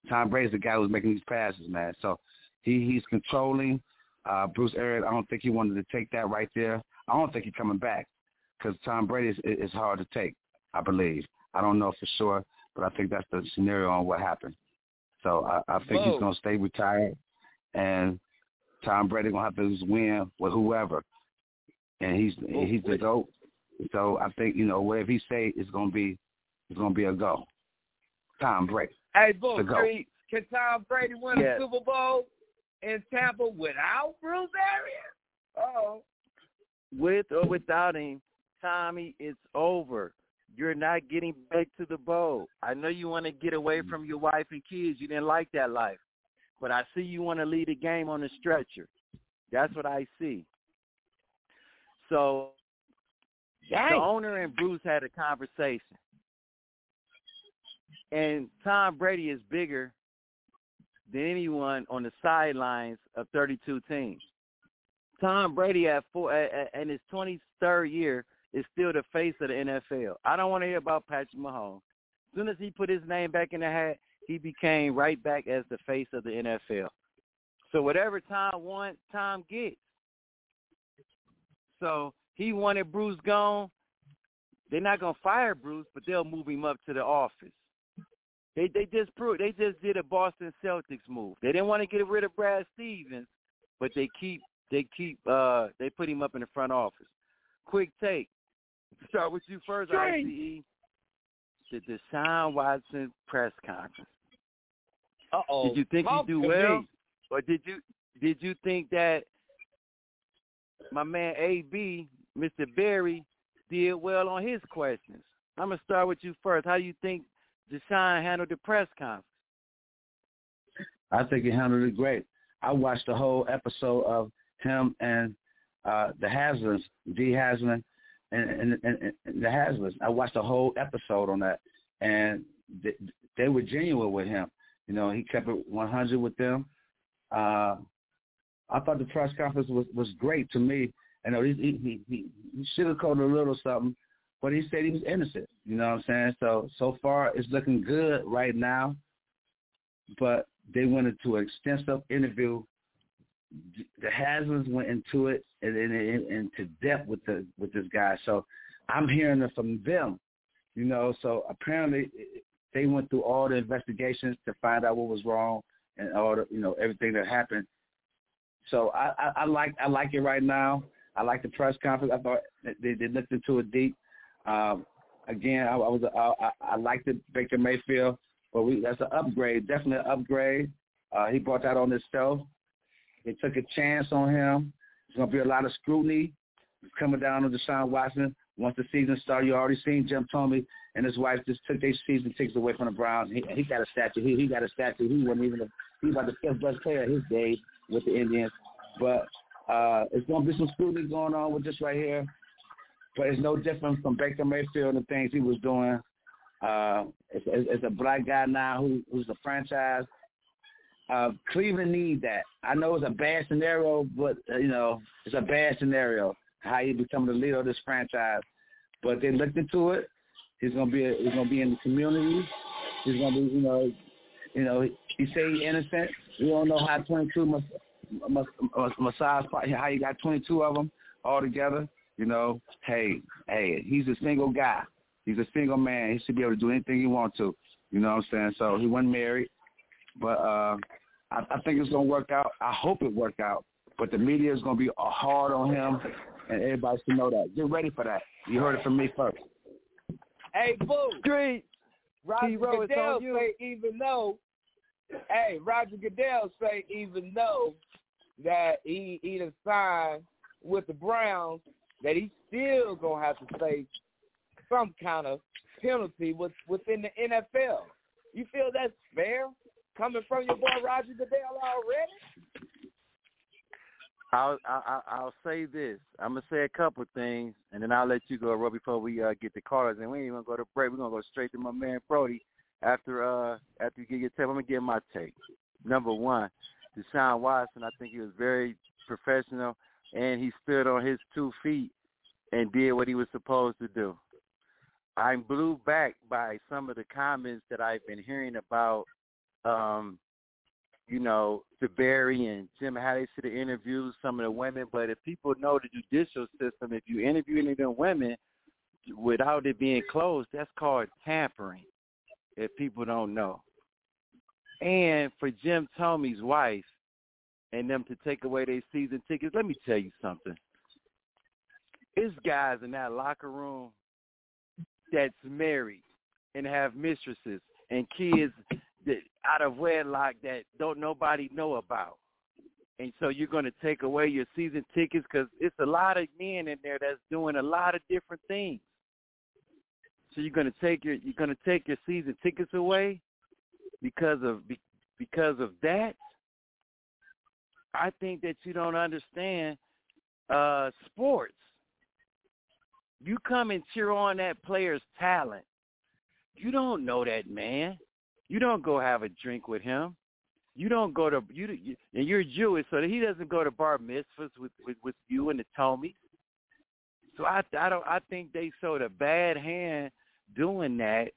[SPEAKER 6] Tom Brady's the guy who's making these passes, man. So he he's controlling. Uh, Bruce Arians, I don't think he wanted to take that right there. I don't think he's coming back because Tom Brady is, is hard to take, I believe. I don't know for sure, but I think that's the scenario on what happened. So I, I think Whoa. he's going to stay retired, and Tom Brady going to have to win with whoever, and he's he's the goat. So I think you know wherever he say it's going to be, it's going to be a go. Tom Brady.
[SPEAKER 8] Hey, Bull Street, can Tom Brady win yes. a Super Bowl? In Tampa without Bruce Arians? Oh.
[SPEAKER 2] With or without him, Tommy, it's over. You're not getting back to the bowl. I know you want to get away mm. from your wife and kids. You didn't like that life. But I see you want to lead a game on the stretcher. That's what I see. So Dang. the owner and Bruce had a conversation. And Tom Brady is bigger than anyone on the sidelines of 32 teams. Tom Brady at four and his 23rd year is still the face of the NFL. I don't want to hear about Patrick Mahomes. As soon as he put his name back in the hat, he became right back as the face of the NFL. So whatever Tom wants, Tom gets. So he wanted Bruce gone. They're not gonna fire Bruce, but they'll move him up to the office. They they just proved they just did a Boston Celtics move. They didn't want to get rid of Brad Stevens, but they keep they keep uh they put him up in the front office. Quick take. Start with you first, ICE. The Deshaun Watson press conference.
[SPEAKER 8] Uh oh.
[SPEAKER 2] Did you think he do well, or did you did you think that my man AB, Mr. Berry, did well on his questions? I'm gonna start with you first. How do you think Deshaun handled the press conference?
[SPEAKER 6] I think he handled it great. I watched the whole episode of him and uh the Haslams, Dee Haslam and, and, and, and the Haslams. I watched the whole episode on that, and they, they were genuine with him. You know, he kept it 100 with them. Uh, I thought the press conference was was great to me. I know he he he, he sugarcoated a little something, but he said he was innocent. You know what I'm saying? So so far it's looking good right now. But they went into an extensive interview. The Haslams went into it and, and, and into depth with the with this guy. So I'm hearing it from them. You know, so apparently they went through all the investigations to find out what was wrong and all the you know everything that happened. So I, I, I like I like it right now. I like the press conference. I thought they, they looked into it deep. Um, again, I, I was I, I liked it Baker Mayfield, but we that's an upgrade, definitely an upgrade. Uh, he brought that on himself. They took a chance on him. There's gonna be a lot of scrutiny coming down on Deshaun Watson. Once the season started, you already seen Jim Thome and his wife just took their season tickets away from the Browns. He, he got a statue. He, he got a statue. He wasn't even a, he was about the fifth best player his day with the Indians. But uh, it's going to be some scrutiny going on with this right here. But it's no different from Baker Mayfield and the things he was doing. Uh, it's, it's a black guy now who, who's a franchise. Uh, Cleveland need that. I know it's a bad scenario, but uh, you know it's a bad scenario how he become the leader of this franchise. But they looked into it. He's gonna be a, he's gonna be in the community. He's gonna be you know you know he say he's innocent. We don't know how 22 must massage how you got 22 of them all together. You know, hey, hey, he's a single guy. He's a single man. He should be able to do anything he wants to. You know what I'm saying? So he wasn't married, but uh, I, I think it's gonna work out. I hope it work out. But the media is gonna be hard on him, and everybody should know that. Get ready for that. You heard it from me first.
[SPEAKER 7] Hey, boo.
[SPEAKER 2] Street.
[SPEAKER 7] Roger
[SPEAKER 2] T-Row,
[SPEAKER 7] Goodell say even though, hey, Roger Goodell say even though that he he done signed with the Browns, that he's still gonna have to face some kind of penalty with, within the NFL. You feel that's fair coming from your boy Roger Goodell already?
[SPEAKER 2] I'll I'll, I'll say this. I'm gonna say a couple things, and then I'll let you go, Roy, before we uh, get the callers. And we ain't to go to break. We're gonna go straight to my man Brody after uh after you get your take. I'm gonna give my take. Number one, Deshaun Watson. I think he was very professional, and he stood on his two feet and did what he was supposed to do. I'm blew back by some of the comments that I've been hearing about um you know, Berry and Jim how they should have interviewed some of the women. But if people know the judicial system, if you interview any of them women without it being closed, that's called tampering. If people don't know. And for Jim Thome's wife and them to take away their season tickets, let me tell you something. It's guys in that locker room that's married and have mistresses and kids that out of wedlock that don't nobody know about. And so you're going to take away your season tickets because it's a lot of men in there that's doing a lot of different things. So you're going to take your you're going to take your season tickets away because of because of that. I think that you don't understand uh sports. You come and cheer on that player's talent. You don't know that man. You don't go have a drink with him. You don't go to you, you and you're Jewish, so that he doesn't go to bar mitzvahs with with, with you and the Tommy. So I I don't I think they showed a bad hand doing that,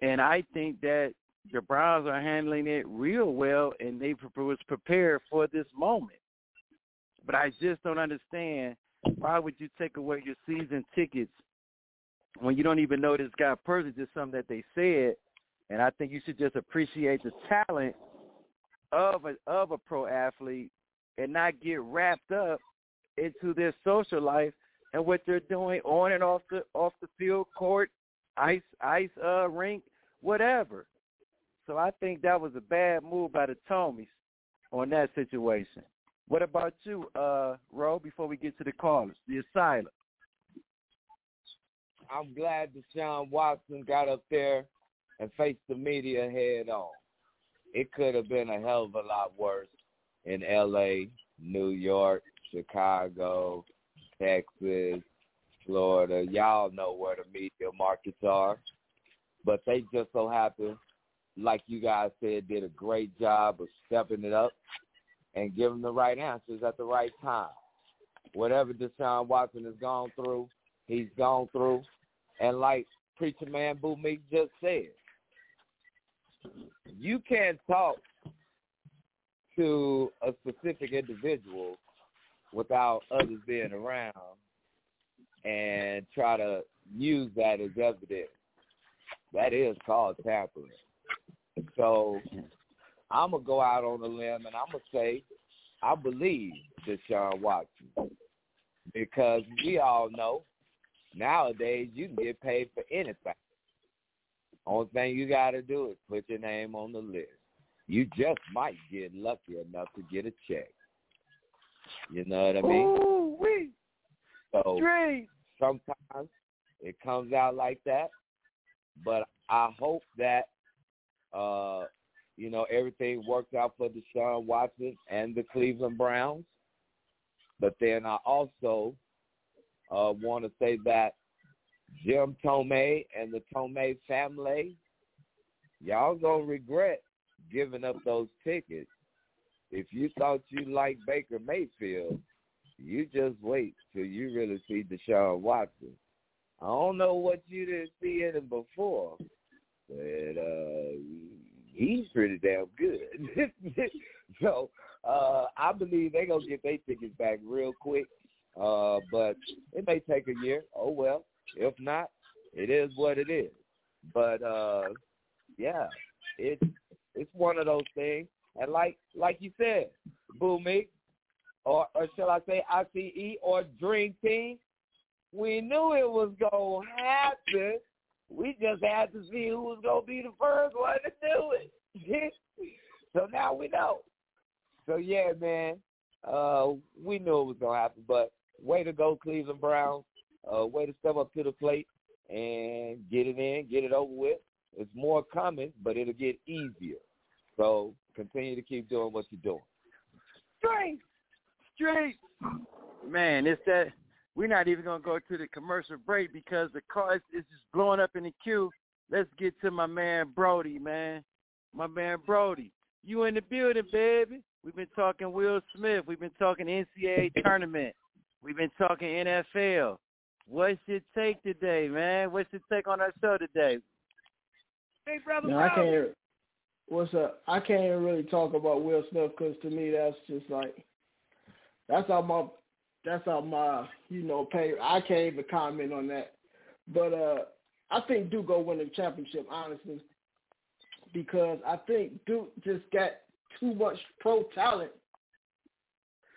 [SPEAKER 2] and I think that the Browns are handling it real well, and they was prepared for this moment. But I just don't understand why would you take away your season tickets when you don't even know this guy personally? Just something that they said, and I think you should just appreciate the talent of a of a pro athlete and not get wrapped up into their social life and what they're doing on and off the off the field, court, ice ice uh rink, whatever. So I think that was a bad move by the Tomies on that situation. What about you, uh, Ro, before we get to the callers, the asylum?
[SPEAKER 8] I'm glad Deshaun Watson got up there and faced the media head on. It could have been a hell of a lot worse in L.A., New York, Chicago, Texas, Florida. Y'all know where the media markets are. But they just so happen, like you guys said, did a great job of stepping it up and giving the right answers at the right time. Whatever Deshaun Watson has gone through, he's gone through. And like Preacher Man Boo Meek just said, you can't talk to a specific individual without others being around and try to use that as evidence. That is called tampering. So I'm gonna go out on a limb and I'm gonna say I believe Deshaun Watson because we all know nowadays you can get paid for anything. Only thing you got to do is put your name on the list. You just might get lucky enough to get a check. You know what I mean?
[SPEAKER 2] Ooh, wee.
[SPEAKER 8] So
[SPEAKER 2] Straight.
[SPEAKER 8] sometimes it comes out like that, but I hope that uh, you know everything worked out for Deshaun Watson and the Cleveland Browns. But then I also uh, want to say that Jim Thome and the Thome family, y'all gonna regret giving up those tickets. If you thought you liked Baker Mayfield, you just wait till you really see Deshaun Watson. I don't know what you didn't see in him before, but uh he's pretty damn good. so uh I believe they're gonna get their tickets back real quick. Uh but it may take a year. Oh well. If not, it is what it is. But uh yeah, it's it's one of those things. And like like you said, Boo Me, or or shall I say ICE or Dream Team, we knew it was gonna happen. We just had to see who was gonna be the first one to do it. so now we know. So yeah, man, uh, we knew it was gonna happen. But way to go, Cleveland Browns. Uh, way to step up to the plate and get it in, get it over with. It's more coming, but it'll get easier. So continue to keep doing what you're doing.
[SPEAKER 2] Straight. Straight. Man, it's that we're not even gonna go to the commercial break because the car is, is just blowing up in the queue. Let's get to my man Brody, man. My man Brody. You in the building, baby. We've been talking Will Smith. We've been talking NCAA tournament. We've been talking NFL. What's your take today, man? What's your take on our show today? Hey, brother.
[SPEAKER 12] No, I can't. What's up? I can't even really talk about Will Smith because to me that's just like that's all my that's all my you know pay. I can't even comment on that. But uh I think Duke go win the championship honestly because I think Duke just got too much pro talent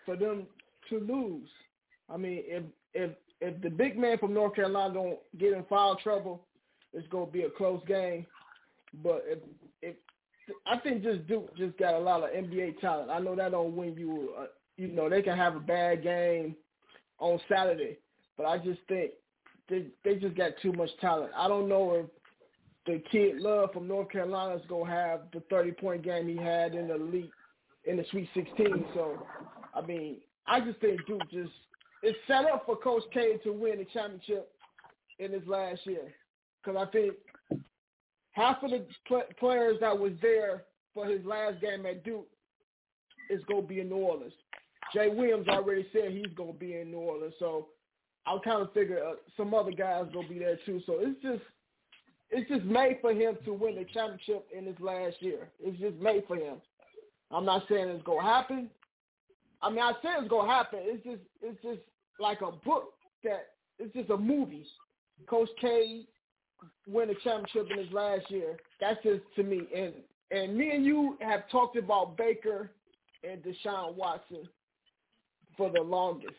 [SPEAKER 12] for them to lose. I mean, if if if the big man from North Carolina don't get in foul trouble, it's gonna be a close game. But if if I think just Duke just got a lot of NBA talent. I know that don't win you. Uh, you know they can have a bad game on Saturday, but I just think they they just got too much talent. I don't know if the kid Love from North Carolina is gonna have the thirty point game he had in the elite in the Sweet Sixteen. So I mean, I just think Duke just it's set up for Coach K to win the championship in his last year because I think half of the pl- players that was there for his last game at Duke is to be in New Orleans. Jay Williams already said he's to be in New Orleans, so I kind of figure uh, some other guys to be there too. So it's just it's just made for him to win the championship in his last year. It's just made for him. I'm not saying it's gonna happen. I mean, I say it's gonna happen. It's just it's just like a book that it's just a movie. Coach K win the championship in his last year. That's just to me. And and me and you have talked about Baker and Deshaun Watson for the longest.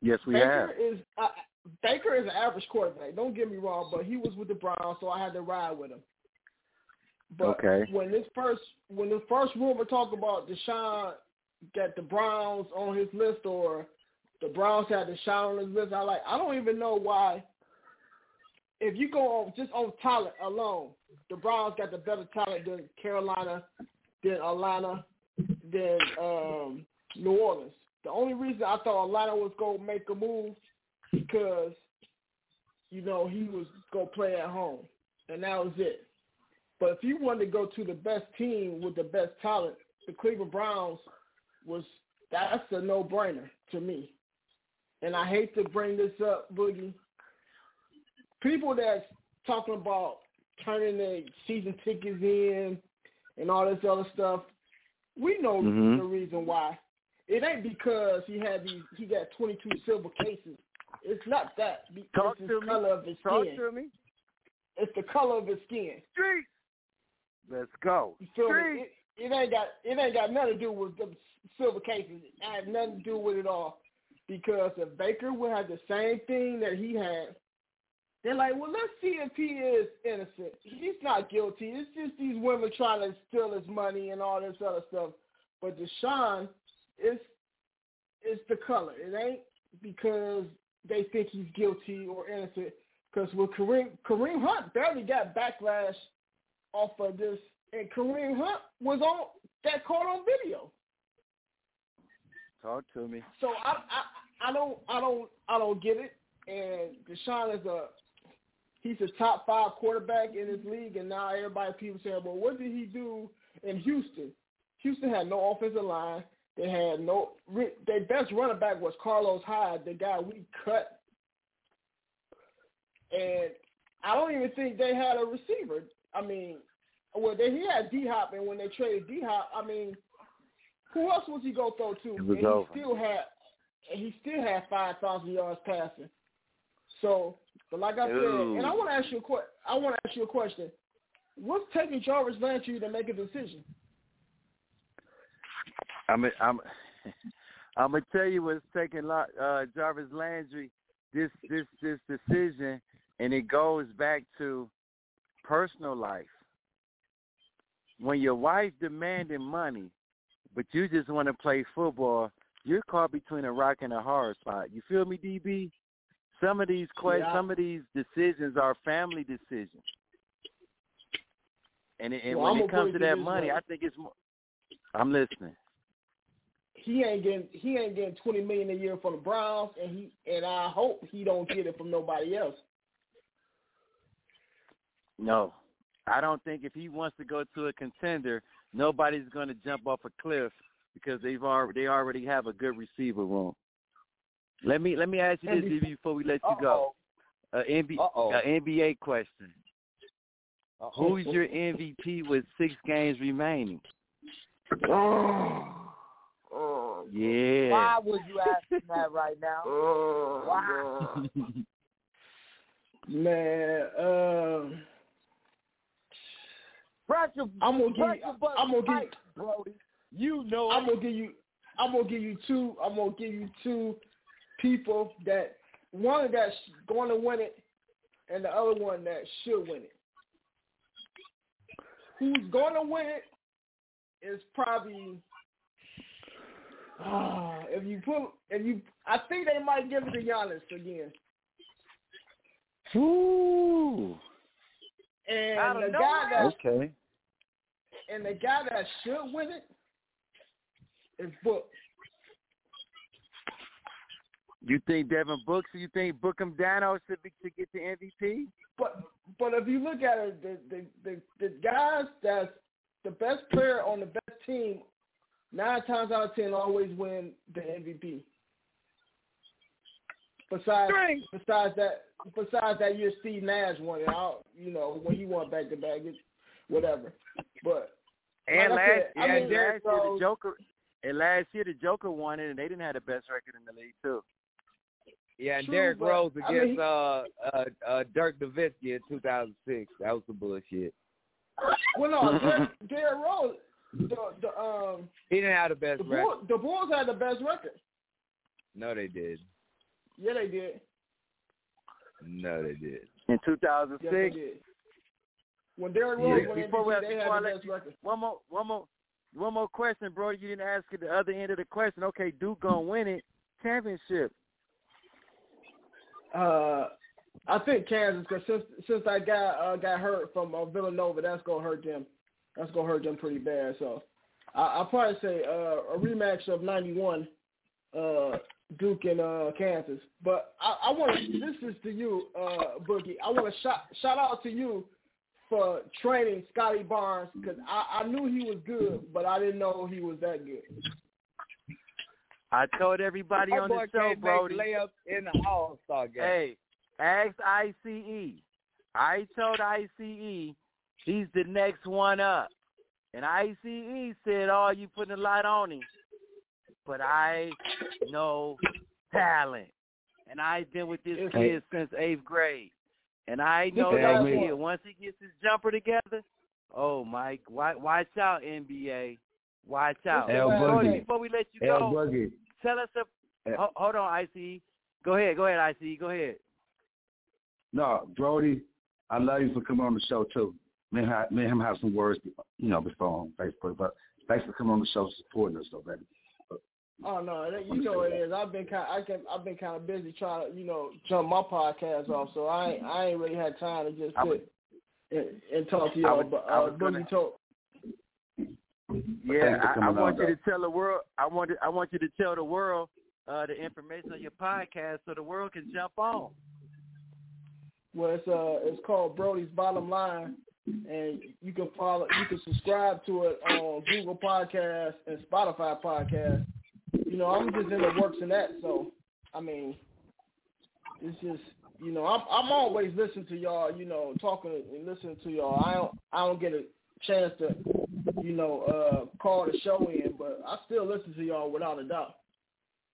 [SPEAKER 2] Yes, we
[SPEAKER 12] Baker
[SPEAKER 2] have.
[SPEAKER 12] is uh, Baker is an average quarterback. Don't get me wrong, but he was with the Browns, so I had to ride with him. But
[SPEAKER 2] Okay.
[SPEAKER 12] when this first when the first rumor talked about Deshaun got the Browns on his list or the Browns had Deshaun on his list, I like I don't even know why. If you go on just on talent alone, the Browns got the better talent than Carolina, than Atlanta, than um, New Orleans. The only reason I thought Atlanta was gonna make a move because you know he was gonna play at home, and that was it. But if you wanted to go to the best team with the best talent, the Cleveland Browns was that's a no brainer to me. And I hate to bring this up, Boogie. People that's talking about turning their season tickets in and all this other stuff, we know
[SPEAKER 2] Mhm.
[SPEAKER 12] the reason why. It ain't because he had these he got twenty two silver cases. It's not that. Be-
[SPEAKER 13] Talk
[SPEAKER 12] it's
[SPEAKER 13] to
[SPEAKER 12] the
[SPEAKER 13] me.
[SPEAKER 12] color of his
[SPEAKER 13] Talk
[SPEAKER 12] skin.
[SPEAKER 13] to me.
[SPEAKER 12] It's the color of his skin.
[SPEAKER 13] Street. Let's go.
[SPEAKER 12] You feel
[SPEAKER 13] Street.
[SPEAKER 12] It, it ain't got it ain't got nothing to do with the silver cases. It had nothing to do with it all. Because if Baker would have the same thing that he had, they're like, well, let's see if he is innocent. He's not guilty. It's just these women trying to steal his money and all this other stuff. But Deshaun, it's it's the color. It ain't because they think he's guilty or innocent. Because with Kareem Kareem Hunt barely got backlash off of this, and Kareem Hunt was on that caught on video.
[SPEAKER 13] Talk to me.
[SPEAKER 12] So I, I I don't I don't I don't get it. And Deshaun is a he's a top five quarterback in this league, and now everybody people saying, well, what did he do in Houston? Houston had no offensive line. They had no their best running back was Carlos Hyde, the guy we cut, and I don't even think they had a receiver. I mean, well, they he had D Hop, and when they traded D Hop, I mean, who else was he go throw to?
[SPEAKER 2] It was
[SPEAKER 12] and
[SPEAKER 2] over.
[SPEAKER 12] he still had, and he still had five thousand yards passing. So, but like I said,
[SPEAKER 2] Ooh.
[SPEAKER 12] and I want to ask you a que- I want to ask you a question. What's taking Jarvis Landry to make a decision?
[SPEAKER 2] I'm I'm I'm gonna tell you what's taking uh, Jarvis Landry this this this decision, and it goes back to personal life. When your wife demanding money, but you just want to play football, you're caught between a rock and a hard spot. You feel me, DB? Some of these que-
[SPEAKER 12] Yeah.
[SPEAKER 2] some of these decisions are family decisions, and and
[SPEAKER 12] Well,
[SPEAKER 2] when
[SPEAKER 12] I'm
[SPEAKER 2] it comes to that money,
[SPEAKER 12] way.
[SPEAKER 2] I think it's more. I'm listening.
[SPEAKER 12] He ain't getting he ain't getting twenty million a year from the Browns, and he and I hope he don't get it from nobody else.
[SPEAKER 2] No, I don't think if he wants to go to a contender, nobody's going to jump off a cliff because they've already they already have a good receiver room. Let me let me ask you this before we let you go. A NBA,
[SPEAKER 8] Uh-oh.
[SPEAKER 2] a NBA question.
[SPEAKER 8] Uh-oh.
[SPEAKER 2] Who's your MVP with six games remaining?
[SPEAKER 12] Oh.
[SPEAKER 2] Oh, Yeah.
[SPEAKER 8] Why would you ask that right now? Why?
[SPEAKER 12] man, um,
[SPEAKER 8] Pressure,
[SPEAKER 12] I'm gonna give you, I'm gonna give
[SPEAKER 8] Brody. You know
[SPEAKER 12] I'm
[SPEAKER 8] it.
[SPEAKER 12] gonna give you I'm gonna give you two I'm gonna give you two people that one that's going to win it and the other one that should win it. Who's going to win it is probably if you put if you I think they might give it to Giannis again.
[SPEAKER 2] Ooh.
[SPEAKER 12] And
[SPEAKER 8] Out of
[SPEAKER 12] the guy that
[SPEAKER 2] Okay.
[SPEAKER 12] and the guy that should win it is Book.
[SPEAKER 2] You think Devin Books? You think Bookham Dano should be to get the MVP?
[SPEAKER 12] But but if you look at it, the the the, the guys that's the best player on the best team, nine times out of ten always win the MVP. besides besides that besides that year Steve Nash won it. I, you know when he won back to back, whatever. But
[SPEAKER 2] and
[SPEAKER 12] like
[SPEAKER 2] last,
[SPEAKER 12] said, I
[SPEAKER 2] and
[SPEAKER 12] mean,
[SPEAKER 2] last year the Joker, and last year the Joker won it, and they didn't have the best record in the league too.
[SPEAKER 8] Yeah, and
[SPEAKER 12] True,
[SPEAKER 8] Derrick
[SPEAKER 12] but,
[SPEAKER 8] Rose
[SPEAKER 12] I
[SPEAKER 8] against
[SPEAKER 12] mean-
[SPEAKER 8] uh, uh uh Dirk Nowitzki in 2006. That was some bullshit.
[SPEAKER 12] Well, no, Derrick, Derrick Rose, the the um
[SPEAKER 8] He didn't have the best
[SPEAKER 12] the
[SPEAKER 8] record.
[SPEAKER 12] Bulls, the Bulls had the best record.
[SPEAKER 8] No, they did.
[SPEAKER 12] Yeah, they did.
[SPEAKER 8] No, they did.
[SPEAKER 2] In
[SPEAKER 12] Yes, they
[SPEAKER 2] 2006.
[SPEAKER 12] did. When Derrick
[SPEAKER 2] Yeah,
[SPEAKER 12] Rose won
[SPEAKER 2] before we-
[SPEAKER 12] MVP, they
[SPEAKER 2] before
[SPEAKER 12] had the
[SPEAKER 2] let
[SPEAKER 12] best
[SPEAKER 2] you-
[SPEAKER 12] record.
[SPEAKER 2] One more, one more, one more question, bro. You didn't ask at the other end of the question. Okay, Duke gonna win it championship.
[SPEAKER 12] Uh, I think Kansas because since since I got uh, got hurt from uh, Villanova, that's gonna hurt them. That's gonna hurt them pretty bad. So I, I'll probably say uh, a rematch of '91, uh, Duke and uh, Kansas. But I, I want to. This is to you, uh, Boogie. I want to shout shout out to you for training Scottie Barnes because I, I knew he was good, but I didn't know he was that good.
[SPEAKER 2] I told everybody
[SPEAKER 8] That
[SPEAKER 2] on
[SPEAKER 8] boy
[SPEAKER 2] the show,
[SPEAKER 8] can't
[SPEAKER 2] Brody.
[SPEAKER 8] make layups in the All Star game.
[SPEAKER 2] Hey, ask ICE. I told ICE he's the next one up. And ICE said, oh, you putting a lot on him. But I know talent. And I've been with this kid since eighth grade. And I know that kid, once he gets his jumper together, oh, Mike, watch, out, NBA. Watch out.
[SPEAKER 12] This
[SPEAKER 6] L Boogie.
[SPEAKER 2] before we let you
[SPEAKER 6] L
[SPEAKER 2] go,
[SPEAKER 6] Boogie.
[SPEAKER 2] tell us a, ho- hold on, ICE. Go ahead, go ahead, ICE. Go ahead.
[SPEAKER 6] No, Brody, I love you for coming on the show too. Me and, him- me and him have some words, you know, before on Facebook. But thanks for coming on the show, supporting us, though, baby.
[SPEAKER 12] Oh no, that- you know it is. I've been kind, I can, I've been kind of busy trying to, you know, jump my podcast off. So I, ain't, I ain't really had time to just
[SPEAKER 2] I
[SPEAKER 12] sit and, and talk to y'all.
[SPEAKER 2] was-
[SPEAKER 12] but
[SPEAKER 2] I
[SPEAKER 12] uh,
[SPEAKER 2] was gonna-
[SPEAKER 12] Boogie told,
[SPEAKER 2] Yeah, I, I
[SPEAKER 6] coming on,
[SPEAKER 2] want you
[SPEAKER 6] though.
[SPEAKER 2] to tell the world. I want to, I want you to tell the world uh, the information on your podcast so the world can jump on.
[SPEAKER 12] well, it's uh, it's called Brody's Bottom Line, and you can follow, you can subscribe to it on Google Podcast and Spotify Podcast. You know, I'm just in the works in that. So, I mean, it's just, you know, I'm I'm always listening to y'all. You know, talking and listening to y'all. I don't I don't get a chance to, you know, uh, call the show in, but I still listen to y'all without a doubt.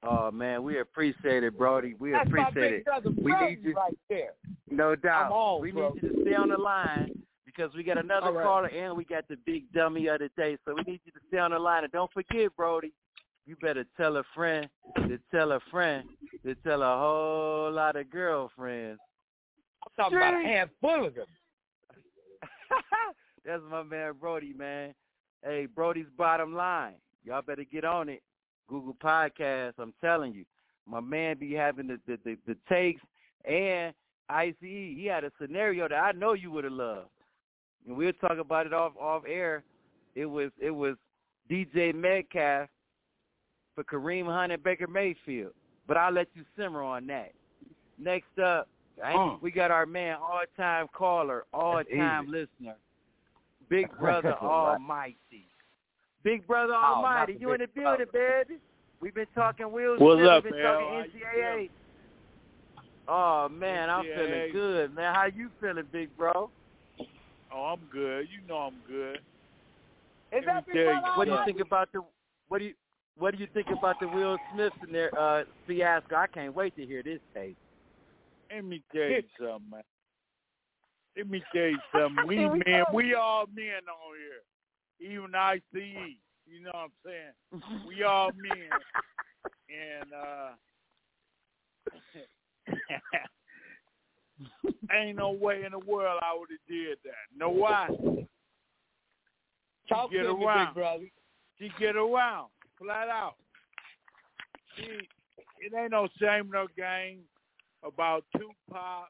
[SPEAKER 2] Oh man, we appreciate it, Brody. We
[SPEAKER 8] That's my
[SPEAKER 2] appreciate
[SPEAKER 8] big
[SPEAKER 2] it. We need you,
[SPEAKER 8] right there.
[SPEAKER 2] no doubt.
[SPEAKER 8] I'm on,
[SPEAKER 2] we
[SPEAKER 8] bro.
[SPEAKER 2] need you to stay on the line because we got another
[SPEAKER 12] All right.
[SPEAKER 2] caller and we got the big dummy of the day. So we need you to stay on the line and don't forget, Brody. You better tell a friend to tell a friend to tell a whole lot of girlfriends.
[SPEAKER 8] I'm talking about a
[SPEAKER 2] Straight.
[SPEAKER 8] handful of them.
[SPEAKER 2] That's my man Brody, man. Hey, Brody's bottom line. Y'all better get on it. Google Podcast. I'm telling you, my man be having the the, the, the takes and ICE. He had a scenario that I know you would have loved, and we'll talk about it off off air. It was it was DK Metcalf for Kareem Hunt and Baker Mayfield, but I'll let you simmer on that. Next up,
[SPEAKER 6] Uh.
[SPEAKER 2] we got our man, all time caller, all time listener, Big Brother Almighty. Big Brother
[SPEAKER 8] Oh,
[SPEAKER 2] Almighty, you in the
[SPEAKER 8] Big
[SPEAKER 2] building, baby. We've been talking Will
[SPEAKER 14] What's
[SPEAKER 2] Smith.
[SPEAKER 14] up,
[SPEAKER 2] We've been
[SPEAKER 14] Al?
[SPEAKER 2] talking NCAA. Oh man, I'm feeling good, man. How you feeling, big bro?
[SPEAKER 14] Oh, I'm good. You know I'm good.
[SPEAKER 8] Is that
[SPEAKER 14] me
[SPEAKER 8] Big
[SPEAKER 14] tell
[SPEAKER 8] Brother
[SPEAKER 14] you.
[SPEAKER 2] What do you think about the what do you what do you think about the Will Smith and their uh fiasco? I can't wait to hear this tape.
[SPEAKER 14] Let me tell you something, man. Let me tell you something. We men, we all men on here. Even ICE. You know what I'm saying? We all men. And uh ain't no way in the world I would have did that. No why?
[SPEAKER 8] Talk
[SPEAKER 14] get
[SPEAKER 8] me,
[SPEAKER 14] around.
[SPEAKER 8] brother.
[SPEAKER 14] She get around, flat out. She, it ain't no shame no game about Tupac,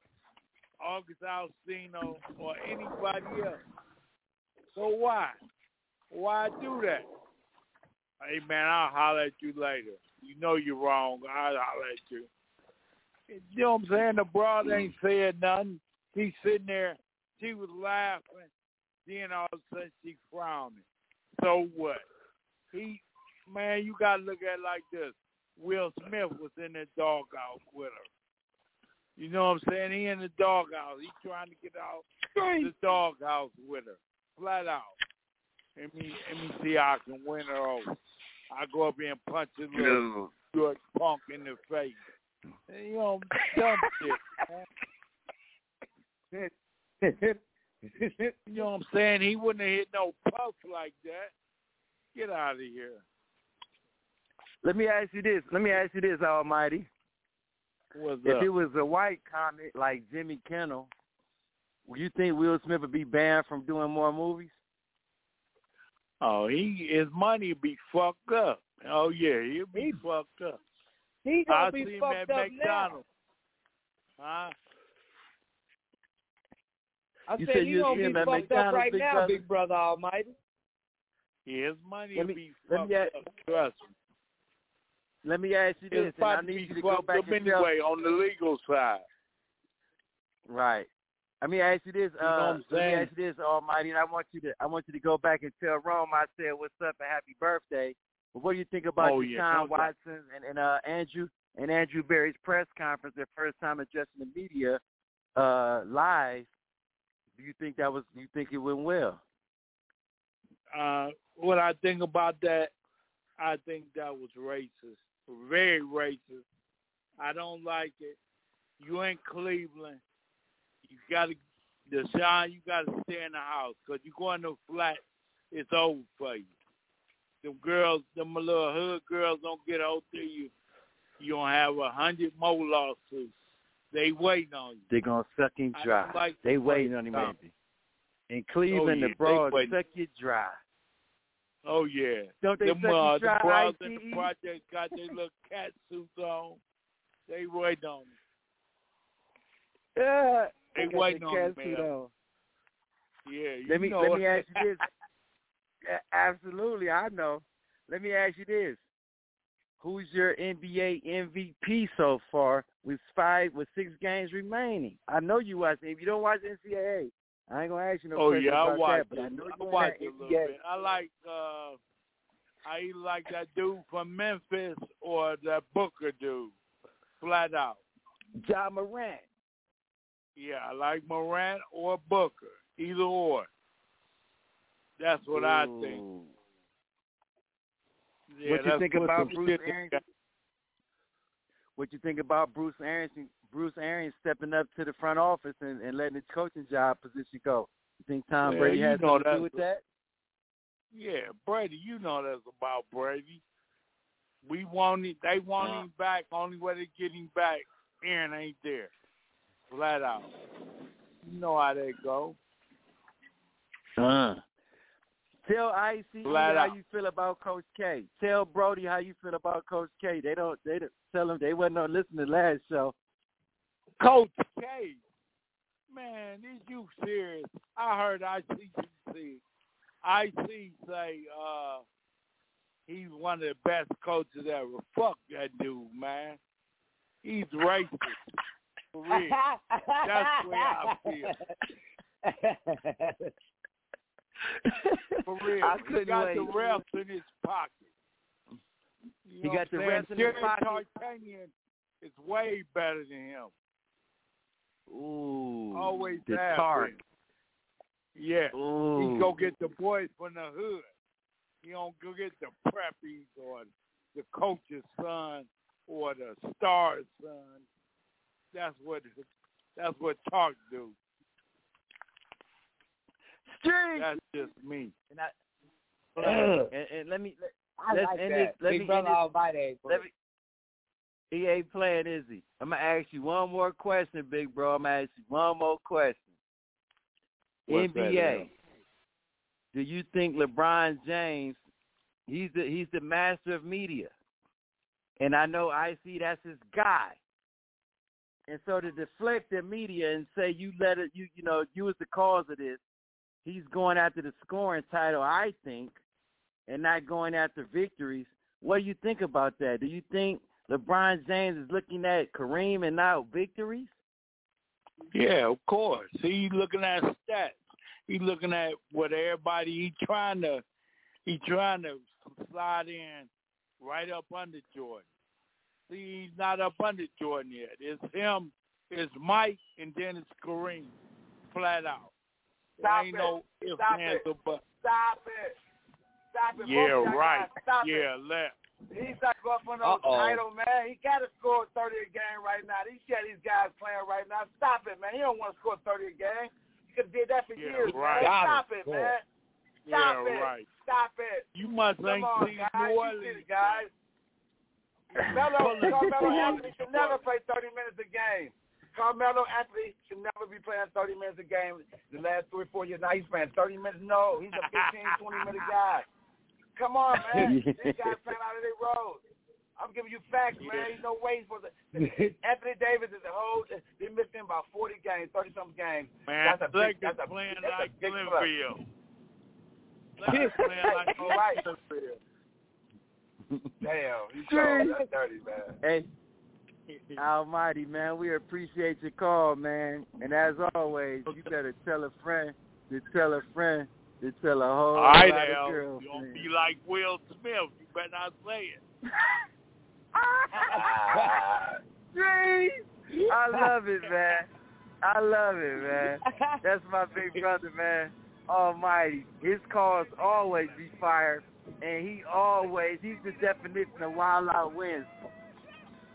[SPEAKER 14] August Alsina, or anybody else. So why? Why do that? Hey man, I'll holler at you later. You know you're wrong. I'll holler at you. You know what I'm saying? The broad ain't said nothing. She's sitting there. She was laughing. Then all of a sudden she frowning. So what? He, man, you gotta look at it like this. Will Smith was in the doghouse with her. You know what I'm saying? He in the doghouse. He trying to get out the doghouse with her, flat out. Let me let me see how I can win her over. I go up here and punch a little good punk in the face. You know, dumb shit. you know what I'm saying? He wouldn't have hit no puff like that. Get out of here.
[SPEAKER 2] Let me ask you this. Let me ask you this, Almighty.
[SPEAKER 14] What's
[SPEAKER 2] if
[SPEAKER 14] up?
[SPEAKER 2] it was a white comic like Jimmy Kimmel, would you think Will Smith would be banned from doing more movies?
[SPEAKER 14] Oh, he his money would be fucked up. Oh yeah, he'll be fucked up.
[SPEAKER 8] He gonna
[SPEAKER 14] I
[SPEAKER 8] be
[SPEAKER 14] see him
[SPEAKER 8] fucked
[SPEAKER 14] at
[SPEAKER 8] up
[SPEAKER 14] McDonald's. Huh?
[SPEAKER 8] I
[SPEAKER 2] You
[SPEAKER 8] said
[SPEAKER 2] said you'll
[SPEAKER 8] gonna be
[SPEAKER 2] him at
[SPEAKER 8] fucked up right
[SPEAKER 2] Big
[SPEAKER 8] now,
[SPEAKER 2] Brother?
[SPEAKER 8] Big Brother Almighty.
[SPEAKER 14] Yeah, his money
[SPEAKER 2] Let
[SPEAKER 14] will
[SPEAKER 2] me-
[SPEAKER 14] be
[SPEAKER 2] let
[SPEAKER 14] fucked
[SPEAKER 2] me
[SPEAKER 14] up. Trust me.
[SPEAKER 2] Let me ask you this,
[SPEAKER 14] It's
[SPEAKER 2] and I need you to go back
[SPEAKER 14] up
[SPEAKER 2] and tell
[SPEAKER 14] anyway on the legal side.
[SPEAKER 2] Right. Let me ask you this.
[SPEAKER 14] You know what
[SPEAKER 2] Uh,
[SPEAKER 14] I'm
[SPEAKER 2] let me ask you this, Almighty, and I want you to I want you to go back and tell Rome I said what's up and happy birthday. But what do you think about
[SPEAKER 14] Oh,
[SPEAKER 2] Deshaun
[SPEAKER 14] yeah.
[SPEAKER 2] Watson and, and uh Andrew and Andrew Berry's press conference, their first time addressing the media uh live? Do you think that was? Do you think it went well?
[SPEAKER 14] Uh, what I think about that, I think that was racist, very racist. I don't like it. You in Cleveland, you got to, Deshaun, you got to stay in the house because you go in the flat, it's over for you. Them girls, them little hood girls don't get out there. You, you don't have a hundred more lawsuits. They waiting on you.
[SPEAKER 2] They're gonna suck him dry.
[SPEAKER 14] like
[SPEAKER 2] they waiting on ain't they? In Cleveland,
[SPEAKER 14] yeah,
[SPEAKER 2] the broads
[SPEAKER 14] waiting.
[SPEAKER 2] suck you dry.
[SPEAKER 14] Oh yeah.
[SPEAKER 2] Don't they
[SPEAKER 14] them,
[SPEAKER 2] suck you
[SPEAKER 14] uh,
[SPEAKER 2] dry,
[SPEAKER 14] the bras in the project got their little cat suits on. They waiting on me.
[SPEAKER 2] Yeah.
[SPEAKER 14] They waiting on me, man.
[SPEAKER 2] on.
[SPEAKER 14] Yeah, you
[SPEAKER 2] Let me
[SPEAKER 14] know
[SPEAKER 2] let me ask you this. Absolutely, I know. Let me ask you this: Who's your NBA MVP so far with five with six games remaining? I know you watch. If you don't watch NCAA, I ain't gonna ask you no
[SPEAKER 14] oh
[SPEAKER 2] questions
[SPEAKER 14] yeah, I watch
[SPEAKER 2] that. But. I know
[SPEAKER 14] I
[SPEAKER 2] you
[SPEAKER 14] watch a little
[SPEAKER 2] NBA.
[SPEAKER 14] bit. I like uh I either like that dude from Memphis or that Booker dude. Flat out.
[SPEAKER 2] Ja Morant.
[SPEAKER 14] Yeah, I like Morant or Booker. Either or. That's what I think. Yeah,
[SPEAKER 2] what you think about Bruce
[SPEAKER 14] shit
[SPEAKER 2] Arians? What you think about Bruce Arians? Bruce Arians stepping up to the front office and, and letting his coaching job position go. You think Tom
[SPEAKER 14] Yeah,
[SPEAKER 2] Brady has
[SPEAKER 14] know
[SPEAKER 2] something to do with
[SPEAKER 14] a-
[SPEAKER 2] that?
[SPEAKER 14] Yeah, Brady, you know that's about Brady. We want him, they want him back. Only way they get him back, Aaron ain't there. Flat out. You know how they go.
[SPEAKER 2] Uh. Tell ICE how you feel about Coach K. Tell Brody how you feel about Coach K. They don't. They don't tell him they wasn't on listen to last show.
[SPEAKER 14] Coach K, man, is you serious? I heard ICC, IC say uh, he's one of the best coaches ever. Fuck that dude, man. He's racist. For real. That's the way I feel. For real.
[SPEAKER 2] I
[SPEAKER 14] he
[SPEAKER 2] couldn't
[SPEAKER 14] got
[SPEAKER 2] wait.
[SPEAKER 14] the refs in his pocket. You
[SPEAKER 2] He got the refs in his pocket?
[SPEAKER 14] Tarkanian is way better than him.
[SPEAKER 2] Ooh.
[SPEAKER 14] Always
[SPEAKER 2] the.
[SPEAKER 14] Yeah.
[SPEAKER 2] Ooh.
[SPEAKER 14] He go get the boys from the hood. He don't go get the preppies or the coach's son or the star's son. That's what that's what Tark do.
[SPEAKER 2] Street.
[SPEAKER 14] That's just me.
[SPEAKER 8] And I,
[SPEAKER 2] and, and let me let,
[SPEAKER 8] I
[SPEAKER 2] let's
[SPEAKER 8] like
[SPEAKER 2] end
[SPEAKER 8] that.
[SPEAKER 2] this. Let
[SPEAKER 8] Big
[SPEAKER 2] me
[SPEAKER 8] brother
[SPEAKER 2] end this.
[SPEAKER 8] Almighty.
[SPEAKER 2] Let me. He ain't playing, is he? I'm gonna ask you one more question, big bro. I'm gonna ask you one more question.
[SPEAKER 14] What's
[SPEAKER 2] NBA. Do you think LeBron James? He's the he's the master of media, and I know I see that's his guy. And so to deflect the media and say you let it, you you know, you was the cause of this. He's going after the scoring title, I think, and not going after victories. What do you think about that? Do you think LeBron James is looking at Kareem and not victories?
[SPEAKER 14] Yeah, of course. He's looking at stats. He's looking at what everybody he trying to he trying to slide in right up under Jordan. See, he's not up under Jordan yet. It's him it's Mike and then it's Kareem, flat out.
[SPEAKER 6] Stop
[SPEAKER 14] ain't
[SPEAKER 6] it.
[SPEAKER 14] no ifs,
[SPEAKER 6] Stop
[SPEAKER 14] ands,
[SPEAKER 6] it.
[SPEAKER 14] or buts.
[SPEAKER 6] Stop it. Stop it.
[SPEAKER 14] Yeah,
[SPEAKER 6] Both of y'all
[SPEAKER 14] right.
[SPEAKER 6] guys, Stop
[SPEAKER 14] yeah,
[SPEAKER 6] it.
[SPEAKER 14] left.
[SPEAKER 6] He's not going for no
[SPEAKER 14] Uh-oh.
[SPEAKER 6] title, man. He got to score 30 a game right now. These yeah, these guys playing right now. Stop it, man. He don't want to score 30 a game. He could have did that for
[SPEAKER 14] Yeah,
[SPEAKER 6] years,
[SPEAKER 14] right.
[SPEAKER 6] man. Stop it,
[SPEAKER 14] score.
[SPEAKER 6] man. Stop
[SPEAKER 14] Yeah,
[SPEAKER 6] it.
[SPEAKER 14] right.
[SPEAKER 6] Stop it.
[SPEAKER 14] You must
[SPEAKER 6] Come
[SPEAKER 14] ain't
[SPEAKER 6] on,
[SPEAKER 14] seen
[SPEAKER 6] guys.
[SPEAKER 14] New
[SPEAKER 6] You see
[SPEAKER 14] Orleans.
[SPEAKER 6] it, guys. Carmelo,
[SPEAKER 14] Pulling
[SPEAKER 6] Carmelo
[SPEAKER 14] the
[SPEAKER 6] Anthony should never play 30 minutes a game. Carmelo Anthony should never be playing 30 minutes a game the last three or four years. Now he's playing 30 minutes. No, he's a 15, 20 minute guy. Come on, man. These guys playing out of their road. I'm giving you facts, man. There's no way for the. Anthony Davis is a whole. They missed him by 40 games, 30 something games.
[SPEAKER 14] Man,
[SPEAKER 6] that's a big. That's a,
[SPEAKER 14] playing
[SPEAKER 6] that's
[SPEAKER 14] like
[SPEAKER 6] a big plus.
[SPEAKER 14] Glenville. Blake playing like
[SPEAKER 6] You're.
[SPEAKER 14] Glenville.
[SPEAKER 6] Damn, he's
[SPEAKER 2] True.
[SPEAKER 6] so dirty, man.
[SPEAKER 2] Hey, Almighty, man, we appreciate your call, man. And as always, you better tell a friend to tell a friend to tell a whole
[SPEAKER 14] All right,
[SPEAKER 2] lot of girls.
[SPEAKER 14] You don't be like Will Smith. You better not say it.
[SPEAKER 2] Dream. I love it, man. I love it, man. That's my big brother, man. Almighty. His calls always be fire, and he always, he's the definition of wild out wins.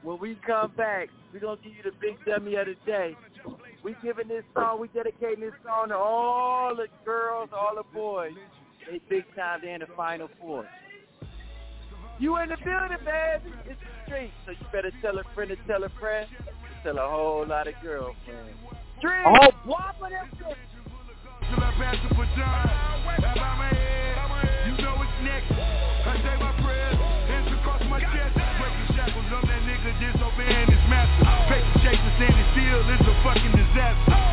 [SPEAKER 2] When we come back, we're going to give you the big dummy of the day. We giving this song, we dedicating this song to all the girls, all the boys. They big time, they in the final four. You in the building, baby. It's the street. So you better tell a friend to tell a friend tell a whole lot of girlfriends. Dream.
[SPEAKER 8] Oh,
[SPEAKER 2] why for them
[SPEAKER 15] Till I pass the baton. Bow my head. You know it's next. Disobeying his master. Paper chasing standing still is a fucking disaster.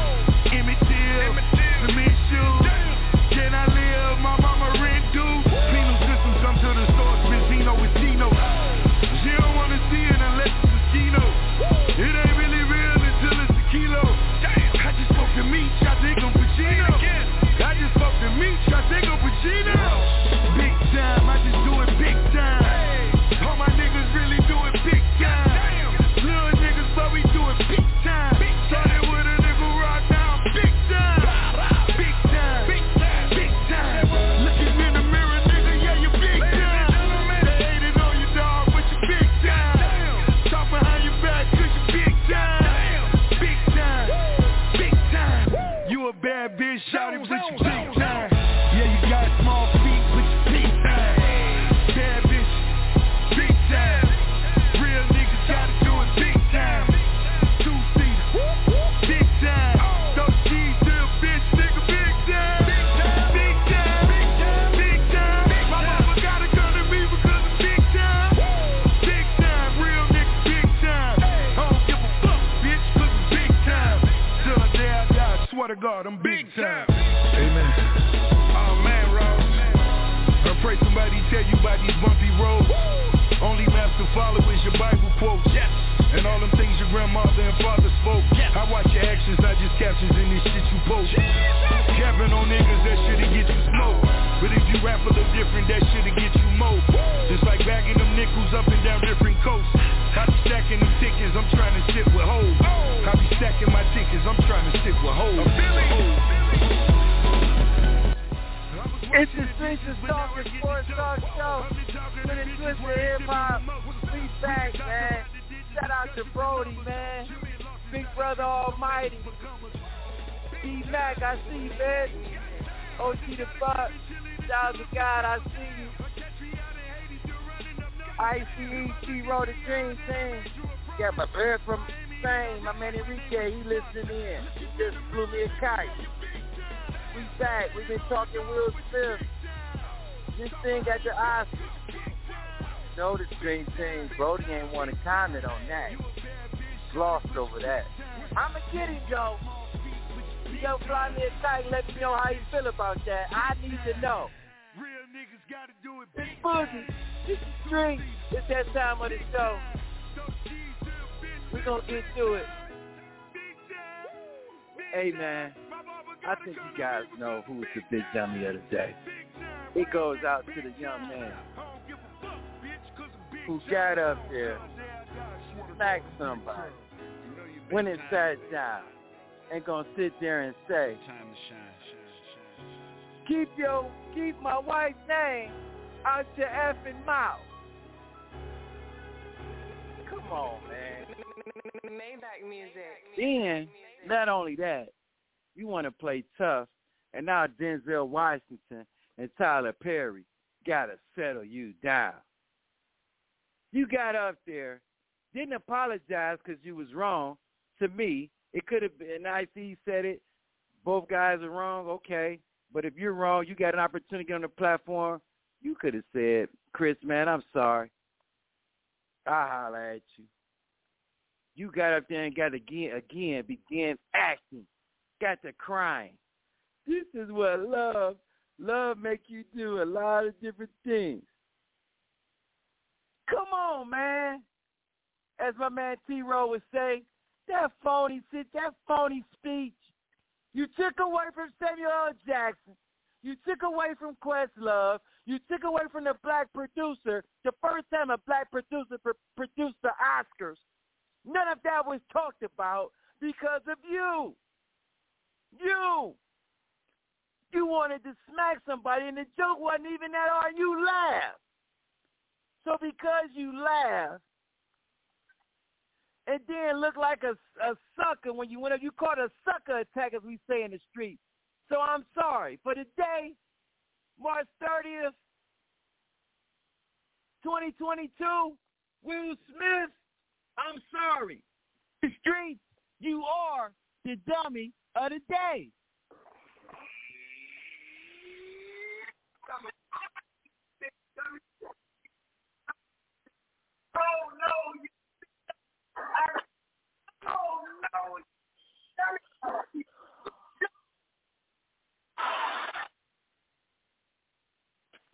[SPEAKER 15] God, I'm big time. Amen. Oh man, Rob. I pray somebody tell you about these bumpy roads. Only map to follow is your Bible quotes. Yes. And all them things your grandmother and father spoke. I watch your actions, not just captions in this shit you post. Capping on niggas, that shit'll get you smoked. But if you rap a little different, that shit'll get you more. Just like bagging them nickels up and down different coasts. I be stacking them tickets, I'm trying to sit I'm trying to sit with hoes.
[SPEAKER 2] It's the Streets of Talk and Sports Talk Show. With a twist of hip hop. We back, man. Shout out to Brody, man. Big Brother Almighty. D Mac, I see you, man. OG the Buck. Shout out to God, I see you. ICE, T-Row, the Dream Team. Got my bird from Spain, my man Enrique, he listening in. He just blew me a kite. We back. We've been talking Will Smith. This thing got the Oscar. No, the Dream Team. Brody ain't want to comment on that. Lost over that. I'ma get him, though. You gonna fly me a kite and let me know how you feel about that. I need to know.
[SPEAKER 15] Real niggas gotta do it
[SPEAKER 2] It's Boogie. It's the Dream. It's that time of the show. We gonna get to it. Hey, man. I think you guys know who was the big dummy of the day. It goes out to the young man who got up there, smacked somebody, when it sat down, ain't gonna sit there and say, keep your, keep my wife's name out your effing mouth. Come on, man.
[SPEAKER 16] Maybach music.
[SPEAKER 2] Then, not only that, you want to play tough, and now Denzel Washington and Tyler Perry got to settle you down. You got up there, didn't apologize because you was wrong. To me, it could have been, IC said it, both guys are wrong, okay. But if you're wrong, you got an opportunity on the platform, you could have said, Chris, man, I'm sorry. I'll holler at you. You got up there and got again, again, began acting, got to crying. This is what love, love make you do a lot of different things. Come on, man. As my man T-Row would say, that phony sit, that phony speech. You took away from Samuel L. Jackson. You took away from Questlove. You took away from the black producer. The first time a black producer pr- produced the Oscars. None of that was talked about because of you. You. You wanted to smack somebody, and the joke wasn't even that hard. You laughed. So because you laughed, and then look like a, a sucker when you went up, you caught a sucker attack, as we say in the street. So I'm sorry. For the day, March 30th, 2022, Will Smith, I'm sorry. The streets, you are the dummy of the day.
[SPEAKER 17] Oh no! Oh no!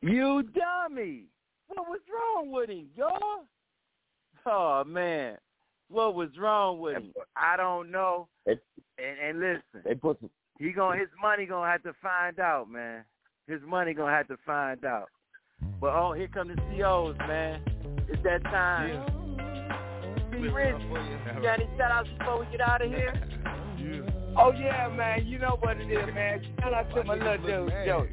[SPEAKER 2] You dummy. What was wrong with him, y'all? Oh, man. What was wrong with him? I don't know. And, and listen,
[SPEAKER 18] They put some,
[SPEAKER 2] he gonna his money gonna have to find out, man. His money gonna have to find out. But oh, here come the COs, man. It's that time. Be rich. You got any shout outs before we get out of here?
[SPEAKER 8] Oh yeah, man. You know what it is, man. Shout out to my little dude, Joey.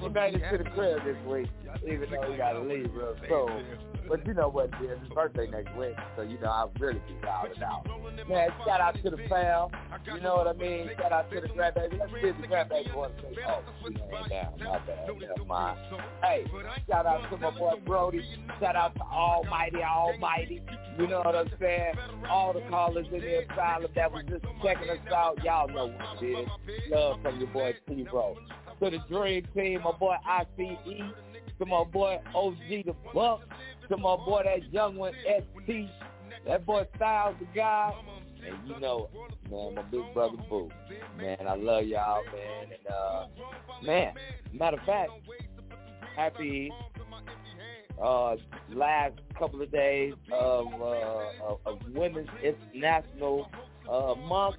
[SPEAKER 8] He made it to the crib this week, even though we got to leave real soon. But you know what is. His birthday next week, so you know I'll really be out and out. Man, shout out to the fam. Oh, you know what I mean? Shout out to the grab grandbaby. Let's if the grandbaby to say, oh, down. My bad. Never mind. Hey, shout out to my boy Brody. Shout out to Almighty Almighty. You know what I'm saying? All the callers in the asylum that was just checking us out. Y'all know what it is. Love from your boy T-Row. To the Dream Team, my boy ICE. To my boy OG the Buck. To my boy that young one ST. That boy Styles the guy. And you know man, my big brother Boo. Man, I love y'all, man. And uh man, matter of fact, happy uh last couple of days of uh of, women's international uh month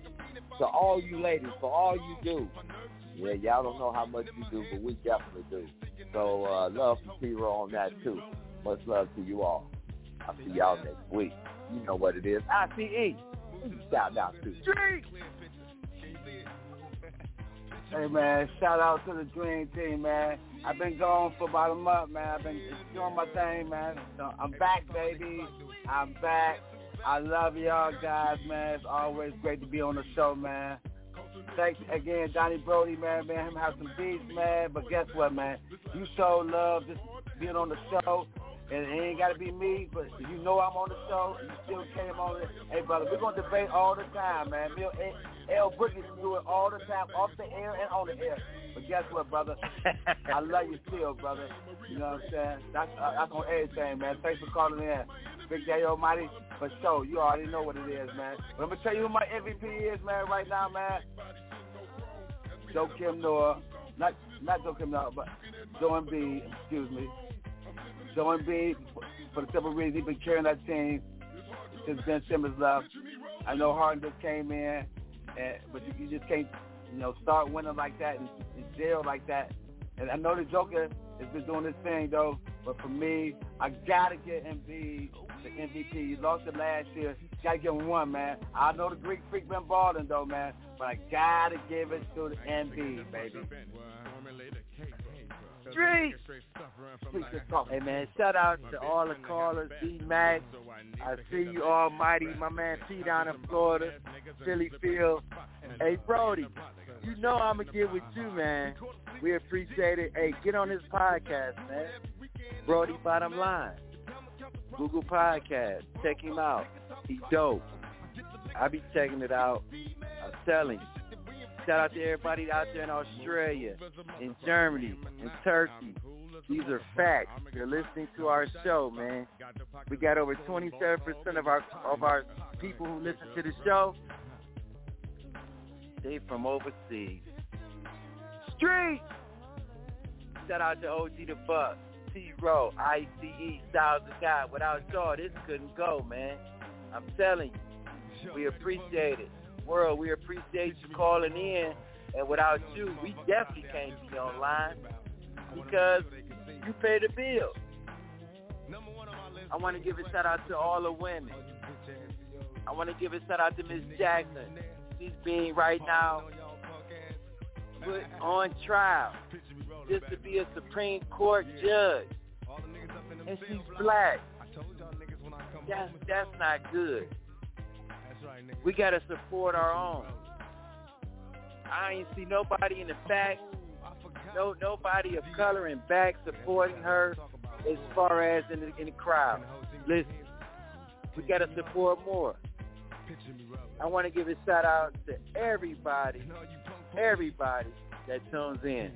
[SPEAKER 8] to all you ladies, for all you do. Yeah, y'all don't know how much you do, but we definitely do. So uh love from T-Row on that too. Much love to you all. I'll see y'all next week. You know what it is. ICE. Shout out to Street.
[SPEAKER 6] Hey man, shout out to the Dream Team, man. I've been gone for about a month, man. I've been doing my thing, man. So I'm back, baby. I'm back. I love y'all guys, man. It's always great to be on the show, man. Thanks again, Donnie Brody, man. Man, him have some beats, man. But guess what, man? You show love just being on the show. And it ain't got to be me, but you know I'm on the show you still came on it, hey, brother, we're going to debate all the time, man. Me and L Boogie do it all the time, off the air and on the air. But guess what, brother? I love you still, brother. You know what I'm saying? That's, uh, that's on everything, man. Thanks for calling in. Big Daddy Almighty, for sure. You already know what it is, man. But I'm going to tell you who my MVP is, man, right now, man. Joe Kim Noah. Not, not Joakim Noah, but Joe B. excuse me. Joe B. for the simple reason he's been carrying that team since Ben Simmons left. I know Harden just came in, and, but you, you just can't, you know, start winning like that and, and jail like that. And I know the Joker has been doing this thing though.
[SPEAKER 19] But for me, I gotta get Embiid the MVP. He lost it last year. Gotta give him one, man. I know the Greek freak been balling though, man, but I gotta give it to the MVP, baby.
[SPEAKER 2] Street. Hey man, shout out to all the callers, D Max. I see you almighty, my man T down in Florida, Philly Field. Hey Brody, you know I'ma get with you, man. We appreciate it. Hey, get on this podcast, man. Brody Bottom Line. Google Podcast. Check him out. He dope. I be checking it out. I'm telling you. Shout out to everybody out there in Australia, in Germany, in Turkey. These are facts. You're listening to our show, man. We got over 27% of our of our people who listen to the show. They from overseas. Street. Shout out to OG the Buck, T-Row, ICE, Styles of God. Without y'all, this couldn't go, man. I'm telling you, we appreciate it world. We appreciate you calling in. And without you, we definitely can't be online because you pay the bill. I want to give a shout out to all the women. I want to give a shout out to Miss Jackson. She's being right now put on trial just to be a Supreme Court judge. And she's black. That's, that's not good. We gotta support our own. I ain't see nobody in the back, no nobody of color in back supporting her as far as in the, in the crowd. Listen, we gotta support more. I want to give a shout out to everybody, everybody that tunes in.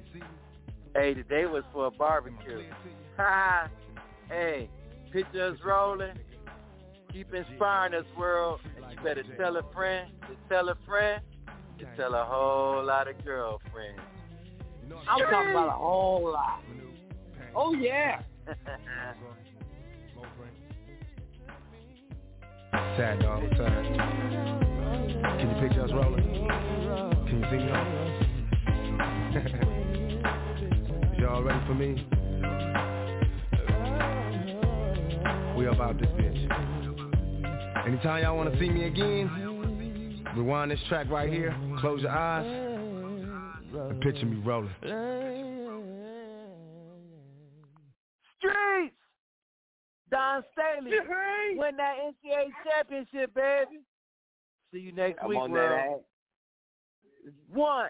[SPEAKER 2] Hey, today was for a barbecue. Ha! hey, pictures rolling. Keep inspiring us, world. And you better tell a friend to tell a friend to tell a whole lot of girlfriends.
[SPEAKER 20] I'm talking about a whole lot. Oh yeah.
[SPEAKER 9] Sad dog? Can you picture us rolling? Can you see me? Y'all ready for me? We about this bitch. Anytime y'all want to see me again, rewind this track right here, close your eyes, and picture me rolling.
[SPEAKER 2] Streets! Dawn Staley, win that NCAA championship, baby. See you next
[SPEAKER 8] I'm
[SPEAKER 2] week,
[SPEAKER 8] on
[SPEAKER 2] world. One.